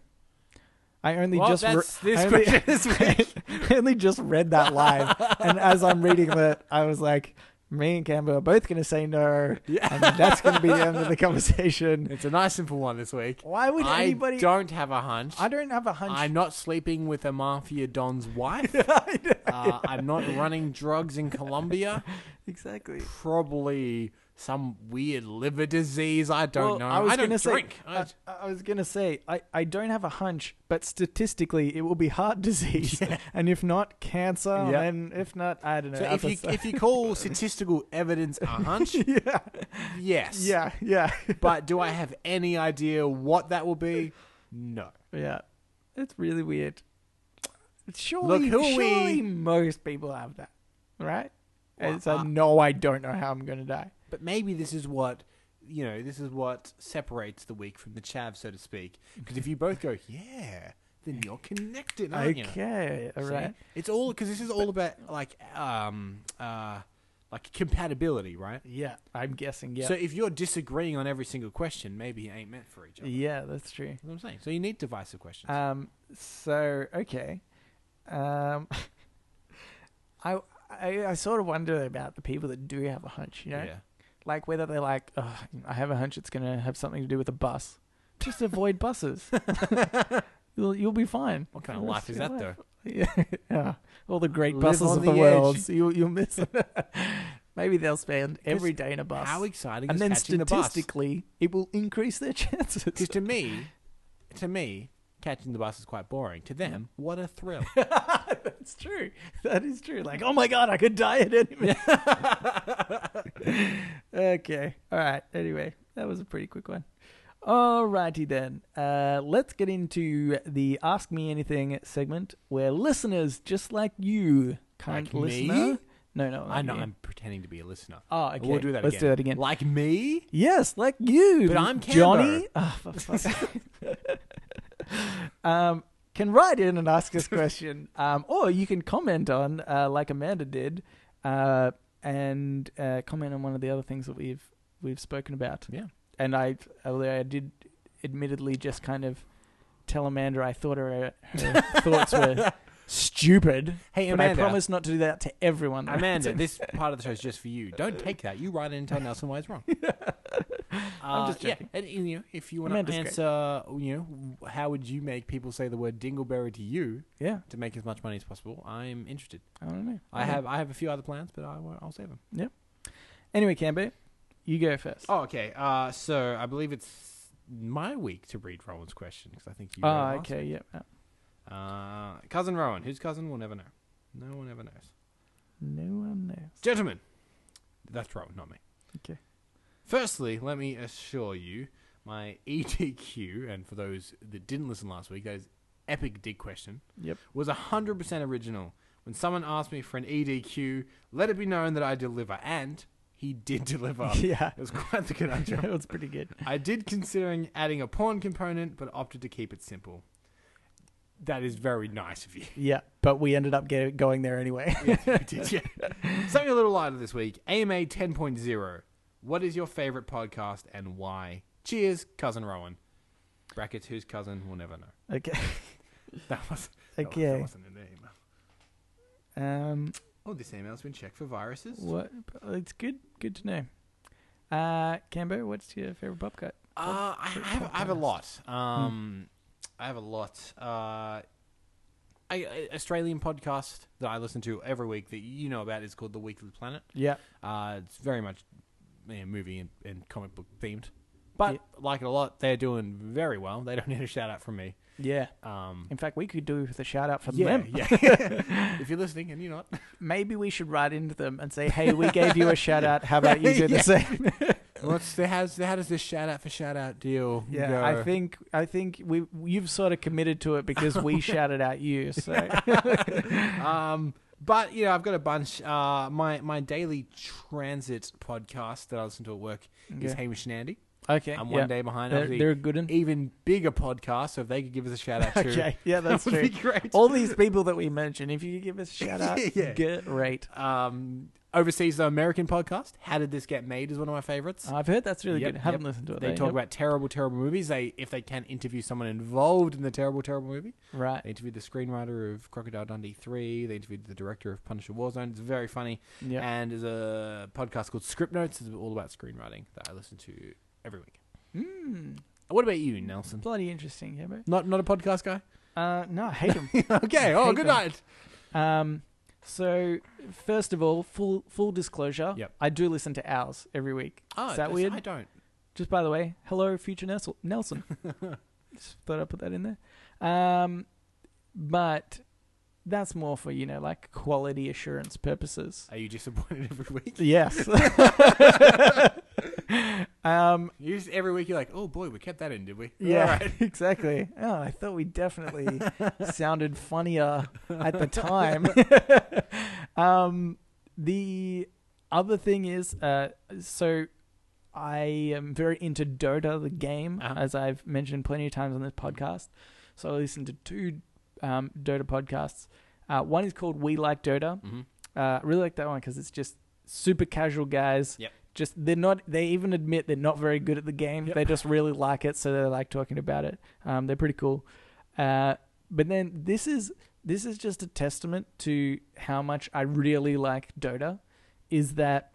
I only Well, just re- this I only, question. I only just read that live, and as I'm reading it, I was like, "Me and Campbell are both going to say no, Yeah. and that's going to be the end of the conversation." It's a nice simple one this week. Why would I anybody? don't have a hunch. I don't have a hunch. I'm not sleeping with a mafia don's wife. uh, I'm not running drugs in Colombia. exactly. Probably some weird liver disease. I don't Well, know. I was don't gonna drink. Say, I- I, I was gonna say I, I don't have a hunch, but statistically it will be heart disease, and if not cancer, Yeah. and if not I don't know. so if you stuff. if you call statistical evidence a hunch, yeah, yes. yeah, yeah, But do I have any idea what that will be? No. yeah, it's really weird. Surely, who are we- surely most people have that, right? Well, it's a uh, no, I don't know how I'm gonna die. But maybe this is what you know. This is what separates the weak from the chav, so to speak. Because if you both go, yeah, then you're connected, aren't you? Okay, all See? right. It's all because this is all about like um uh like compatibility, right? Yeah, I'm guessing. Yeah, So if you're disagreeing on every single question, maybe you ain't meant for each other. yeah, that's true. That's what I'm saying. So you need divisive questions. Um. So okay. Um. I, I I sort of wonder about the people that do have a hunch. You know, yeah. Like whether they're like, I have a hunch it's gonna have something to do with a bus. Just avoid buses. you'll you'll be fine. What kind of life is that though? Yeah, yeah. All the great Live buses on of the, the world. edge. So you you'll miss it. Maybe they'll spend every day in a bus. How exciting and is then catching the bus? statistically, it will increase their chances. Because to me, to me, catching the bus is quite boring. To them, what a thrill. That's true. That is true. Like, oh my god, I could die at any minute. okay. All right. Anyway, that was a pretty quick one. Alrighty then. Uh, let's get into the Ask Me Anything segment where listeners just like you, kind Like me? listener. No, no. I know. You. I'm pretending to be a listener. Oh, okay. We'll do that Let's again. do that again. Like me? Yes, like you. But I'm Johnny. Oh, for fuck's sake. Um, can write in and ask us a question, um, or you can comment on, uh, like Amanda did, uh, and uh, comment on one of the other things that we've we've spoken about. Yeah. And I, although I did, admittedly, just kind of tell Amanda I thought her, her thoughts were stupid. Hey, but I promise not to do that to everyone. Amanda, this part of the show is just for you. Don't take that. You write it and tell Nelson why it's wrong. I'm just Uh, yeah, joking. and, you know, if you want Amanda's to great. answer, you know, how would you make people say the word dingleberry to you yeah, to make as much money as possible? I'm interested. I don't know. I have I have a few other plans, but I, won't- I'll save them. Yeah. Anyway, Cambo, you go first. Oh, okay. Uh, so I believe it's my week to read Rowan's question because I think you. Oh, read it last okay, Yep. yeah. Uh, cousin Rowan. Whose cousin? We'll never know. No one ever knows. No one knows. Gentlemen, that's Rowan, not me. Okay. Firstly, let me assure you, my EDQ, and for those that didn't listen last week, that is epic dig question, Yep. was 100% original. When someone asked me for an EDQ, let it be known that I deliver, and he did deliver. yeah. It was quite the conundrum. that was pretty good. I did considering adding a pawn component, but opted to keep it simple. That is very nice of you. Yeah, but we ended up get, going there anyway. Yeah, we did, yeah. Something a little lighter this week. AMA 10.0. What is your favorite podcast and why? Cheers, cousin Rowan. Brackets, whose cousin? We'll never know. okay. That was that, was, that wasn't in the email. Um, Oh, this email's been checked for viruses. what? It's good. Good to know. Uh, Cambo, what's your favorite pop cut? Uh, I, I, have, I have a lot. Um, I have a lot. Uh, I, Australian podcast that I listen to every week that you know about is called The Weekly Planet. Yeah. Uh, it's very much you know, movie and, and comic book themed, but like it a lot. They're doing very well. They don't need a shout out from me. Yeah. Um, In fact, we could do with a shout out for yeah, them. yeah. if you're listening and you're not, Maybe we should write into them and say, "Hey, we gave you a shout out. How about you do the same?" What's the how's how does this shout out for shout out deal? Yeah, go? I think I think we you've sort of committed to it because we shouted out you. So um, but you know, I've got a bunch. Uh, my my daily transit podcast that I listen to at work is Hamish and Andy. Okay, I'm yeah. one day behind. They're, they're a good one. even bigger podcast. So if they could give us a shout out too, Okay, yeah, that's that would true. be great. All these people that we mentioned, if you could give us a shout out, Yeah. great. um, overseas the American podcast. How did this get made? Is one of my favorites. I've heard that's really Yep, good. Haven't listened to it. they though. talk Yep. about terrible, terrible movies. They if they can interview someone involved in the terrible, terrible movie. right. They interviewed the screenwriter of Crocodile Dundee three. They interviewed the director of Punisher Warzone. It's very funny. Yeah. And there's a podcast called Script Notes. It's all about screenwriting that I listen to every week. Mm, What about you, Nelson? bloody interesting, yeah, mate. Not not a podcast guy. Uh, no, I hate them. okay. Oh, good them. night. Um, so first of all, full full disclosure, Yep. I do listen to ours every week. Oh, Is that weird? I don't. Just by the way, hello, future Nelson. Nelson. Just thought I'd put that in there. Um, but that's more for you know like quality assurance purposes. Are you disappointed every week? Yes. um, You just, every week you're like, oh boy, we kept that in, did we? yeah, All right. exactly. Oh, I thought we definitely sounded funnier at the time. um, the other thing is, uh, so I am very into Dota, the game, Uh-huh. as I've mentioned plenty of times on this podcast. So I listen to two um, Dota podcasts. Uh, one is called We Like Dota. hmm Uh, I really like that one because it's just super casual guys. Yep. Just they're not. They even admit they're not very good at the game. Yep. They just really like it, so they like talking about it. Um, they're pretty cool. Uh, but then this is this is just a testament to how much I really like Dota. Is that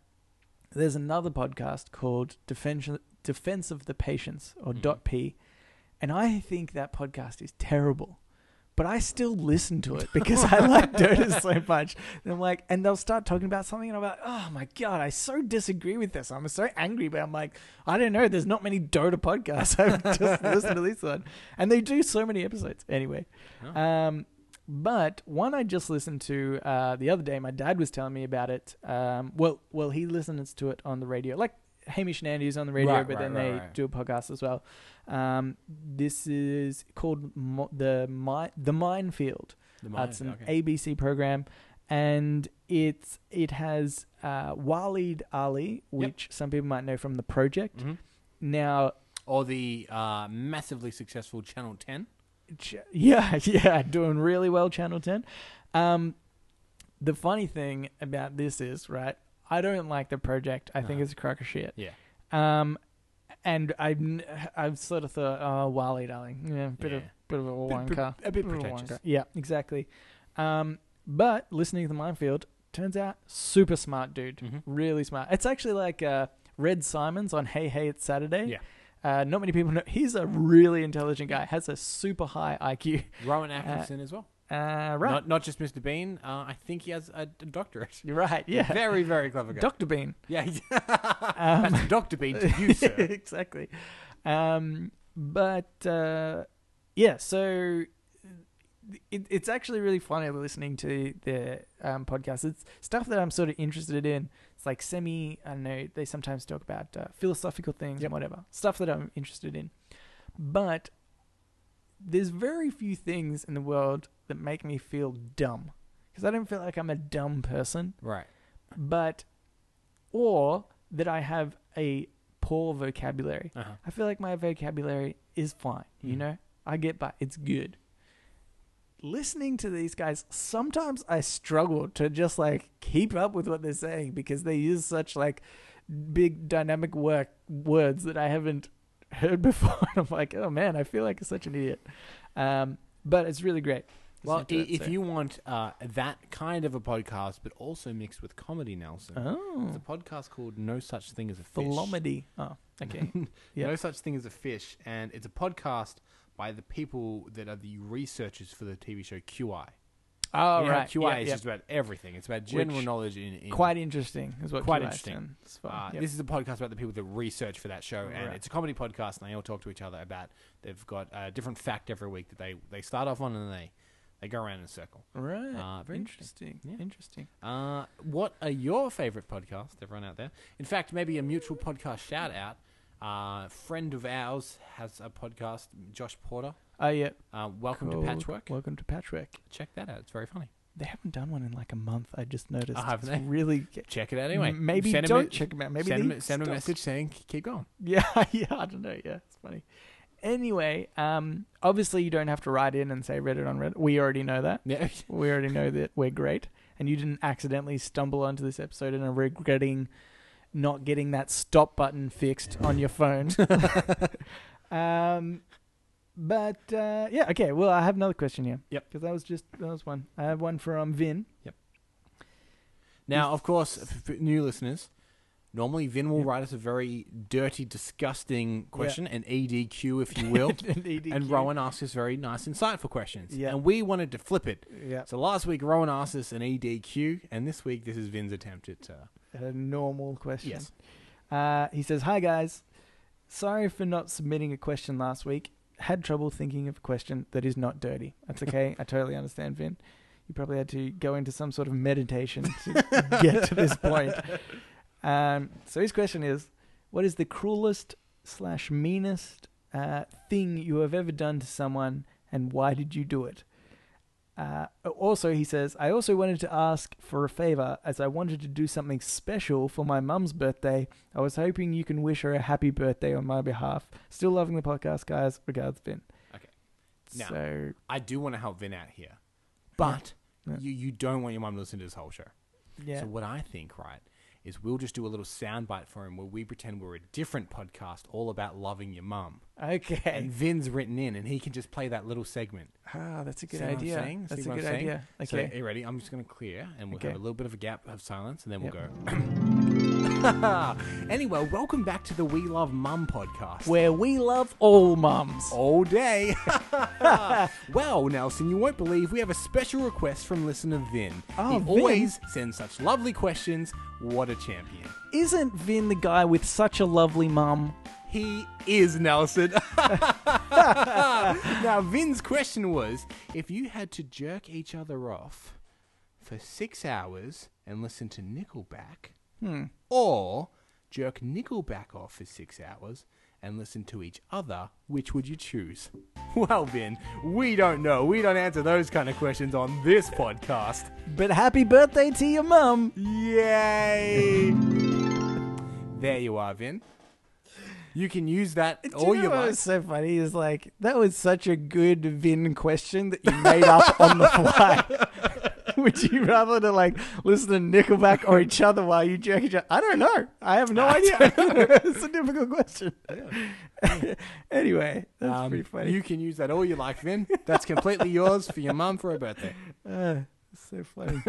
there's another podcast called Defense Defense of the Patience or Mhm. Dot P, and I think that podcast is terrible. But I still listen to it because I like Dota so much. And I'm like, and they'll start talking about something, and I'm like, oh my god, I so disagree with this. I'm so angry, but I'm like, I don't know. There's not many Dota podcasts. I've just listened to this one, and they do so many episodes anyway. Oh. Um, but one I just listened to uh, the other day. My dad was telling me about it. Um, well, well, he listens to it on the radio, like Hamish and Andy is on the radio, Right, but right, then right, they do a podcast as well. Um, this is called Mo- the Mi- the Minefield. The Uh, mind, it's an okay. ABC program, and it's it has uh, Waleed Aly, which some people might know from the project. Mhm. Now, Or the uh, massively successful Channel 10. Ch- yeah, yeah, doing really well, Channel Ten. Um, the funny thing about this is, right? I don't like the project. I think Uh-huh. it's a crock of shit. Yeah. Um, and I've n- I've sort of thought, oh, Wally, darling, yeah, bit of Yeah. bit of a wanker, a bit of pretentious. wanker. Yeah, exactly. Um, but listening to the Minefield turns out super smart dude, Mhm. really smart. It's actually like uh, Red Symons on Hey Hey It's Saturday. Yeah. Uh, not many people know. He's a really intelligent guy. Has a super high IQ. Rowan Atkinson as well. Uh, right. Not, not just Mr. Bean. Uh, I think he has a, doctorate. You're right. Yeah. Very, very clever guy. Dr. Bean. yeah. Um, That's Dr. Bean to you, sir. exactly. Um, but uh, yeah, so it, it's actually really funny listening to the um, podcast. It's stuff that I'm sort of interested in. It's like semi, I don't know, they sometimes talk about uh, philosophical things Yep. and whatever. Stuff that I'm interested in. But there's very few things in the world that make me feel dumb. Because I don't feel like I'm a dumb person Right. but or that I have a poor vocabulary. Uh-huh. I feel like my vocabulary is fine, you Mhm. know? I get by. It's good. Listening to these guys, sometimes I struggle to just like keep up with what they're saying because they use such like big dynamic work words that I haven't heard before. I'm like, oh man, I feel like such an idiot. Um, but it's really great. Well, i- if you want uh, that kind of a podcast, but also mixed with comedy, Nelson, there's oh, a podcast called No Such Thing as a Fish. philomedy. Oh, okay. No Such Thing as a Fish, and it's a podcast by the people that are the researchers for the TV show QI. Oh, You know how right. QI Yeah, is yeah. just about everything. It's about general Which- knowledge in, in quite interesting is what Quite QI interesting. stands for. Uh, Yep. This is a podcast about the people that research for that show, and Right. it's a comedy podcast, and they all talk to each other about. They've got a different fact every week that they they start off on, and they they go around in a circle. right. uh, very interesting. Yeah. Interesting. Uh, what are your favorite podcasts, everyone out there? In fact, maybe a mutual podcast shout out. Uh, friend of ours has a podcast, Josh Porter. Oh yeah. Uh, welcome called to Patchwork. Welcome to Patchwork. Check that out; it's very funny. They haven't done one in like a month. I just noticed. Oh, haven't It's they? Really. Check it out anyway. Maybe send don't him a, check them out. Maybe send, they him, send him a message saying keep going. Yeah, yeah. I don't know. Yeah, it's funny. Anyway, um, obviously you don't have to write in and say Reddit on Reddit. We already know that. Yeah. We already know that we're great, and you didn't accidentally stumble onto this episode and are regretting not getting that stop button fixed on your phone. um, but uh, yeah, okay. Well, I have another question here. Yep. Because that was just that was one. I have one from Vin. Yep. Now, of course, for new listeners, normally Vin will write us a very dirty, disgusting question, an EDQ, if you will. And Rowan asks us very nice, insightful questions. Yeah. And we wanted to flip it. Yeah. So last week, Rowan asked us an EDQ, and this week, this is Vin's attempt at. Uh, A normal question. yes. Uh, he says, "Hi guys, sorry for not submitting a question last week. Had trouble thinking of a question that is not dirty. That's okay. I totally understand, Vin. You probably had to go into some sort of meditation to get to this point. Um, so his question is, what is the cruelest slash meanest uh, thing you have ever done to someone, and why did you do it? Uh, also, he says, I also wanted to ask for a favor as I wanted to do something special for my mum's birthday. I was hoping you can wish her a happy birthday on my behalf. Still loving the podcast, guys. Regards, Vin. Okay. Now- So, I do want to help Vin out here, but Yeah. You, you don't want your mum to listen to this whole show. yeah. So what I think, right, is we'll just do a little soundbite for him where we pretend we're a different podcast all about loving your mum. Okay. And Vin's written in, and he can just play that little segment. Ah, that's a good See what I'm idea. saying? That's See a what I'm good saying? idea. So, Okay. are you ready? I'm just going to clear, and we'll Okay. have a little bit of a gap of silence, and then we'll go. anyway, welcome back to the We Love Mum podcast. Where we love all mums. all day. well, Nelson, you won't believe we have a special request from listener Vin. Oh, he Vin. always sends such lovely questions. What a champion. Isn't Vin the guy with such a lovely mum? He is Nelson. now, Vin's question was if you had to jerk each other off for six hours and listen to Nickelback, Hmm. or jerk Nickelback off for six hours and listen to each other, which would you choose? Well, Vin, we don't know. We don't answer those kind of questions on this podcast. But happy birthday to your mum. Yay! there you are, Vin. You can use that Do all you know what was so funny is like that was such a good Vin question that you made up on the fly. Would you rather to like listen to Nickelback or each other while you jerk each other? I don't know. I have no idea. it's a difficult question. anyway, that's Um, pretty funny. You can use that all you like, Vin. That's completely yours for your mum for her birthday. Uh, so funny.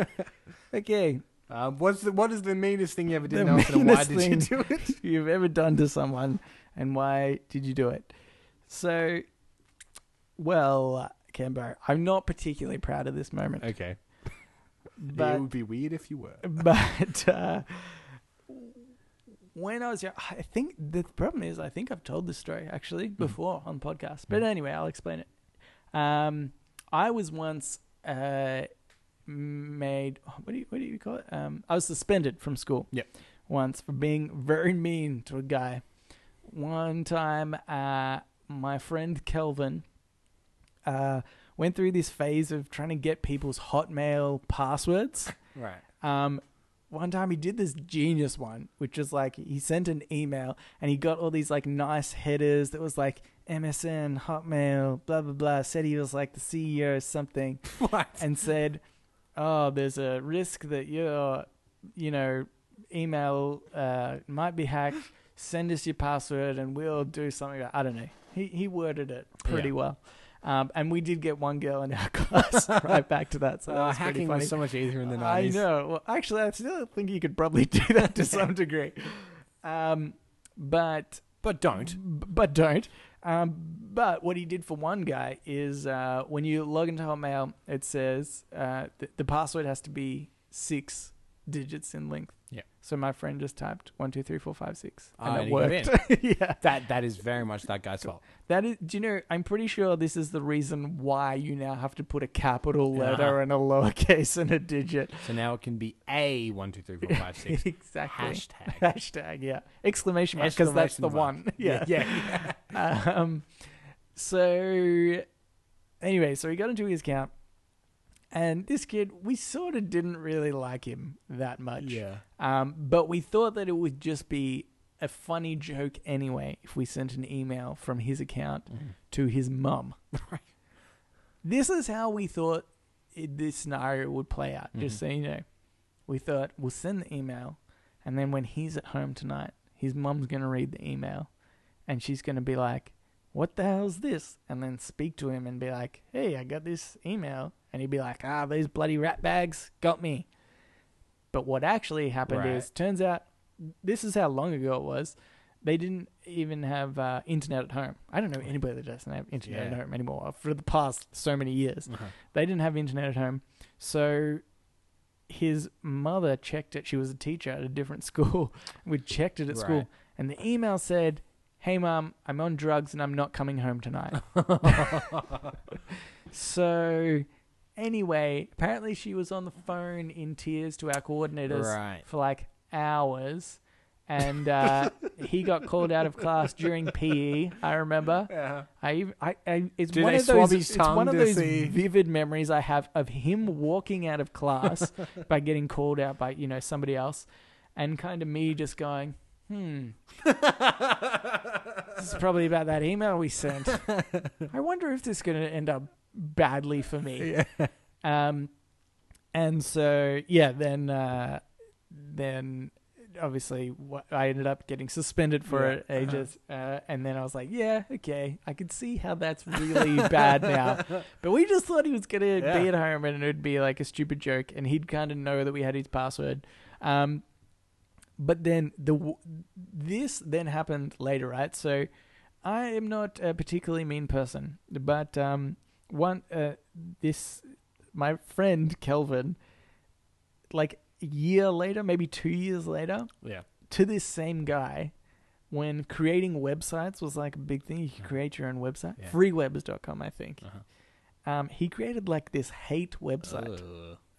okay, Um, what's the, what is the meanest thing you ever did, The Nelson, and why did you do it? you've ever done to someone, and why did you do it? So, well, Cambo, I'm not particularly proud of this moment, Okay. but it would be weird if you were. but uh, when I was young, I think the problem is I think I've told this story actually before on the podcast. But Mm. anyway, I'll explain it. Um, I was once uh, made what do you what do you call it? Um, I was suspended from school. Yep. Once for being very mean to a guy. One time, uh, my friend Kelvin uh, went through this phase of trying to get people's Hotmail passwords. Right. Um, one time he did this genius one, which was like he sent an email and he got all these like nice headers that was like MSN, Hotmail, blah blah blah. Said he was like the CEO or something, What? and said, "Oh, there's a risk that your, you know, email uh, might be hacked. Send us your password and we'll do something." I don't know. He he worded it pretty Yeah. well. Um, and we did get one girl in our class right back to that. So that Uh, was pretty hacking funny. was so much easier in the night. I know. Well, actually, I still think you could probably do that to some degree. Um, but But don't. b- but don't. Um, but what he did for one guy is uh, when you log into Hotmail, it says uh, th- the password has to be six digits in length. Yeah. So my friend just typed one two three four five six, Ah, and and it he got worked. yeah. That That is very much that guy's fault. That is, do you know? I'm pretty sure this is the reason why you now have to put a capital letter Uh-huh. and a lowercase and a digit. So now it can be a one two three four five six exactly. hashtag. Hashtag, yeah. Exclamation mark, because that's the Exclamation one. mark. Yeah. yeah. yeah. um, so, anyway, so he got into his account, and this kid, we sort of didn't really like him that much. yeah. Um, but we thought that it would just be a funny joke anyway if we sent an email from his account to his mum. Right. This is how we thought it, this scenario would play out, just Mhm. so you know. We thought we'll send the email, and then when he's at home tonight, his mum's going to read the email, and she's going to be like, What the hell's this? And then speak to him and be like, Hey, I got this email. And he'd be like, Ah, these bloody rat bags got me. But what actually happened Right. is, turns out, this is how long ago it was. They didn't even have uh, internet at home. I don't know anybody that doesn't have internet at home anymore. For the past so many years, Uh-huh. they didn't have internet at home. So his mother checked it. She was a teacher at a different school. We checked it at school, and the email said, "Hey, mom, I'm on drugs and I'm not coming home tonight." so anyway, apparently she was on the phone in tears to our coordinators Right. for like hours. And uh, he got called out of class during PE. I remember. Yeah. I, even- I, I it's Do one they of swab those. his It's one tongue of to those see? vivid memories I have of him walking out of class by getting called out by you know somebody else, and kind of me just going, hmm. this is probably about that email we sent. I wonder if this is going to end up badly for me. Yeah. Um, and so yeah, then uh, then obviously, what, I ended up getting suspended for Yeah. it ages, uh, and then I was like, yeah, okay, I can see how that's really bad now. But we just thought he was gonna Yeah. be at home and it would be like a stupid joke, and he'd kind of know that we had his password. Um, but then the this then happened later, right? So I am not a particularly mean person, but um, one uh, this my friend Kelvin, like a year later, maybe two years later, Yeah. to this same guy when creating websites was like a big thing. You could Uh-huh. create your own website. Yeah. Freewebs.com, I think. Uh-huh. Um, he created like this hate website.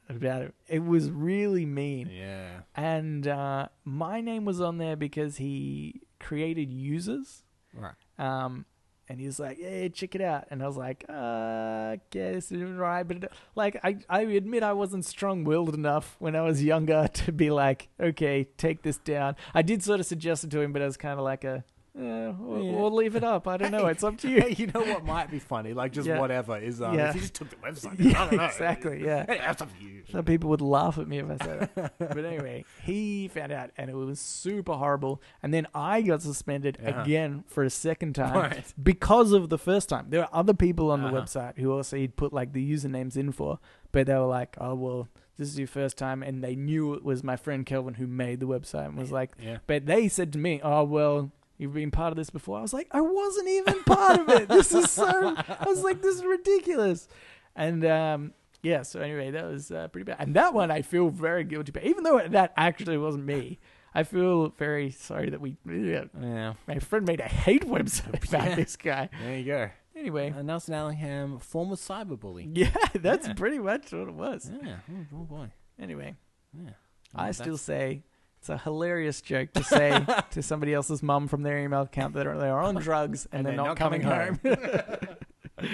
About it. It was really mean. Yeah. And uh, my name was on there because he created users. Right. Um, and he was like, "Yeah, check it out." And I was like, "Uh, okay, this is right." But like, I I admit I wasn't strong-willed enough when I was younger to be like, "Okay, take this down." I did sort of suggest it to him, but it was kind of like a, we'll, Yeah. we'll leave it up. I don't know. It's up to you. Hey, you know what might be funny? Like just Yeah. whatever is um, Yeah. if you just took the website. Yeah, I don't know. exactly, yeah. Hey, that's up to you. Some people would laugh at me if I said it. but anyway, he found out and it was super horrible. And then I got suspended Uh-huh. again for a second time Right. because of the first time. There are other people on the Uh-huh. website who also he'd put like the usernames in for, but they were like, oh, well, this is your first time. And they knew it was my friend Kelvin who made the website and was like, Yeah. but they said to me, oh, well, you've been part of this before. I was like, I wasn't even part of it. This is so, I was like, this is ridiculous. And, um, yeah, so anyway, that was uh, pretty bad. And that one I feel very guilty about. Even though that actually wasn't me, I feel very sorry that we, yeah, Yeah. my friend made a hate website about Yeah. this guy. There you go. Anyway, Uh, Nelson Allingham, former cyberbully. yeah, that's Yeah. pretty much what it was. Yeah. Oh, oh boy. Anyway, Yeah. I still say it's a hilarious joke to say to somebody else's mum from their email account that they are on drugs and, And they're, they're not, not coming, coming home.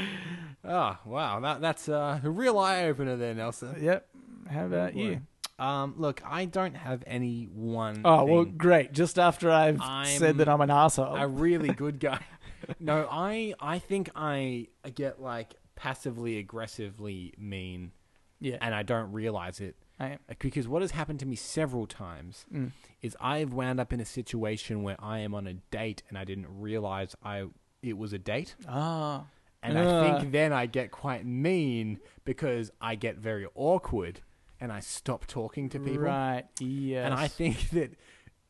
Oh wow, that that's uh, a real eye opener there, Nelson. yep. How about you? Um, look, I don't have any one. Oh well, great. Just after I've said I'm that I'm an asshole. a really good guy. no, I I think I get like passively aggressively mean, yeah, and I don't realize it I am. because what has happened to me several times Mm. is I've wound up in a situation where I am on a date and I didn't realize I it was a date. Ah, And Ah. I think then I get quite mean because I get very awkward and I stop talking to people. right. Yes. And I think that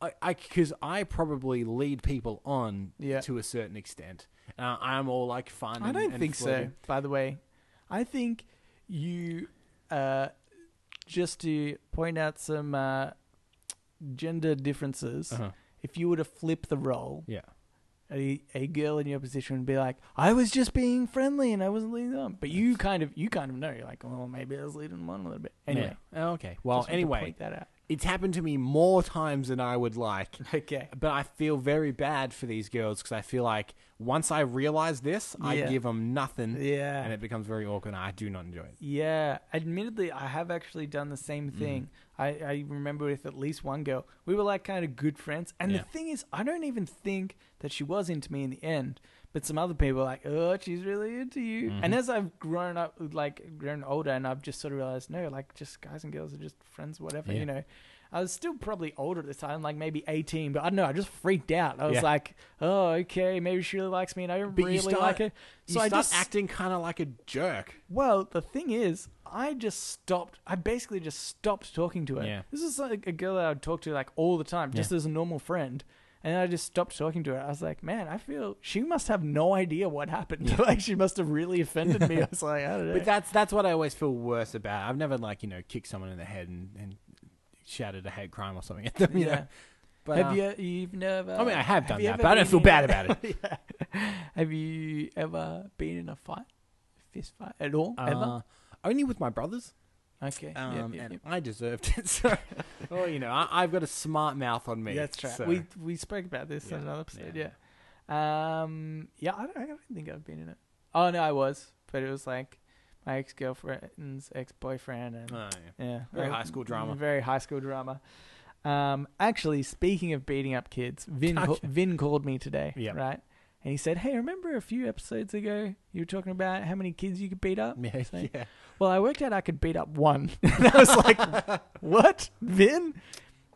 I, I, because I probably lead people on Yeah. to a certain extent. Uh, I'm all like fun. I don't and think so. By the way, I think you, uh, just to point out some uh, gender differences. Uh-huh. If you were to flip the role, Yeah. a, a girl in your position would be like, "I was just being friendly and I wasn't leading them," but you kind of you kind of know. You're like, "Well, maybe I was leading them on a little bit." Anyway, Yeah. Oh, okay. Well, just wanted to anyway, point that out. It's happened to me more times than I would like. Okay. But I feel very bad for these girls because I feel like once I realize this, I Yeah. give them nothing, Yeah. and it becomes very awkward. and I do not enjoy it. Yeah, admittedly, I have actually done the same Mm. thing. I, I remember with at least one girl, we were like kind of good friends. And Yeah. the thing is, I don't even think that she was into me in the end. But some other people are like, oh, she's really into you. Mhm. And as I've grown up, like grown older, and I've just sort of realized, no, like just guys and girls are just friends, whatever, Yeah. you know. I was still probably older at the time, like maybe 18, but I don't know. I just freaked out. I was Yeah. like, oh, okay, maybe she really likes me, and I don't But really start- like her. You So I start just acting kind of like a jerk. well, the thing is, I just stopped. I basically just stopped talking to her. Yeah. This is like a girl that I would talk to like all the time, just Yeah. as a normal friend. And then I just stopped talking to her. I was like, man, I feel she must have no idea what happened. like she must have really offended me. I was like, I don't know. But that's that's what I always feel worse about. I've never like you know kicked someone in the head and, and shouted a hate crime or something at them. You yeah. know? But, have uh, you? You've never. I mean, I have done you that, but I don't feel bad a- about it. Yeah. Have you ever been in a fight, fist fight at all? ever? Uh, only with my brothers, Okay. um, Yep, yep, and yep. I deserved it. So, well, you know, I, I've got a smart mouth on me. That's right. so- We we spoke about this in another episode. yeah. Yeah. Um. Yeah. I don't, I don't think I've been in it. Oh no, I was, but it was like my ex girlfriend's ex boyfriend, and Oh, yeah. yeah, Very high school drama. Very high school drama. Um. Actually, speaking of beating up kids, Vin ca- Vin called me today. Yeah. Right. And he said, "Hey, remember a few episodes ago you were talking about how many kids you could beat up? Yeah, So- yeah. Well, I worked out I could beat up one. and I was like, "What, Vin?"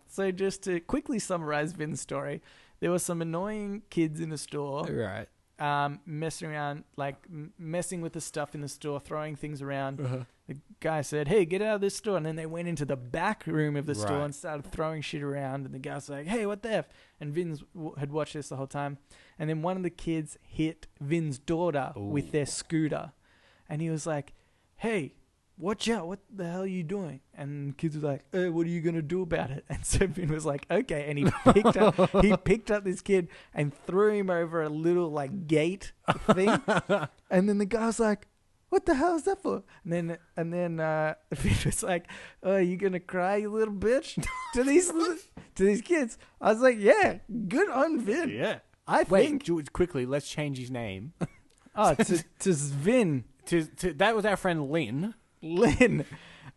So just to quickly summarize Vin's story, there were some annoying kids in a store Right. Um, messing around, like m- messing with the stuff in the store, throwing things around. Uh-huh. The guy said, "Hey, get out of this store," and then they went into the back room of the store and started throwing shit around. And the guy's like, "Hey, what the f?" And Vin's w- had watched this the whole time. And then one of the kids hit Vin's daughter Ooh. with their scooter, and he was like, "Hey." Watch out! What the hell are you doing? And kids were like, "Uh, what are you gonna do about it?" And so Vin was like, "Okay." And he picked up he picked up this kid and threw him over a little like gate thing. and then the guy was like, "What the hell is that for?" And then and then uh, Vin was like, "Oh, you gonna cry, you little bitch?" to these to these kids. I was like, "Yeah, good on Vin." Yeah. I Wait, think. George, quickly, let's change his name. Oh, to, to Vin to, to, that was our friend Lynn. Lynn.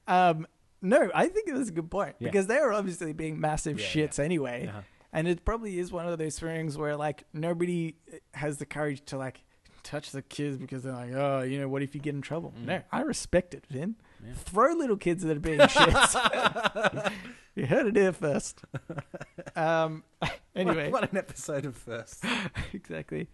Um, no, I think it was a good point Yeah. because they were obviously being massive Yeah, shits anyway. Uh-huh. And it probably is one of those things where like nobody has the courage to like touch the kids because they're like, oh, you know, what if you get in trouble? Mm. No, I respect it, Vin. Yeah. Throw little kids that are being shits. you heard it here first. Um, anyway, What, what an episode of First. exactly.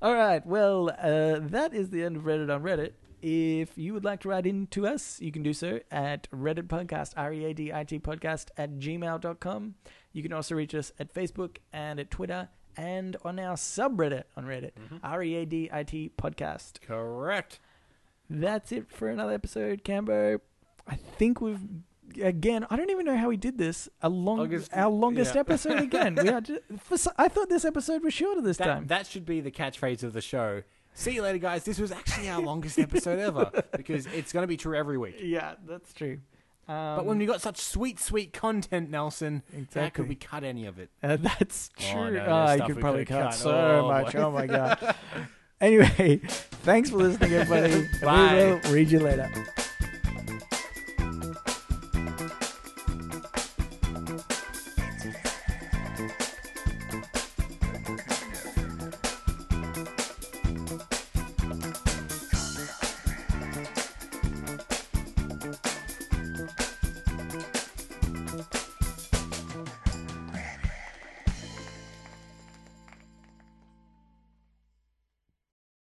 All right. Well, uh, that is the end of Reddit on Reddit. If you would like to write in to us, you can do so at Readit Podcast, R E A D I T Podcast at gmail.com. You can also reach us at Facebook and at Twitter and on our subreddit on Reddit, mm-hmm. R E A D I T Podcast. Correct. That's it for another episode, Cambo. I think we've. Again, I don't even know how we did this. A long, Longest- our longest yeah. episode again. We had to, for, I thought this episode was shorter this time. That, that should be the catchphrase of the show. See you later, guys. This was actually our longest episode ever because it's going to be true every week. Yeah, that's true. Um, But when we got such sweet, sweet content, Nelson, how could we cut any of it? uh, that's Oh, true. no, Oh, there's you could probably cut cut. so Oh, much. boy. Oh my god. anyway, thanks for listening, everybody. Bye. We will read you later.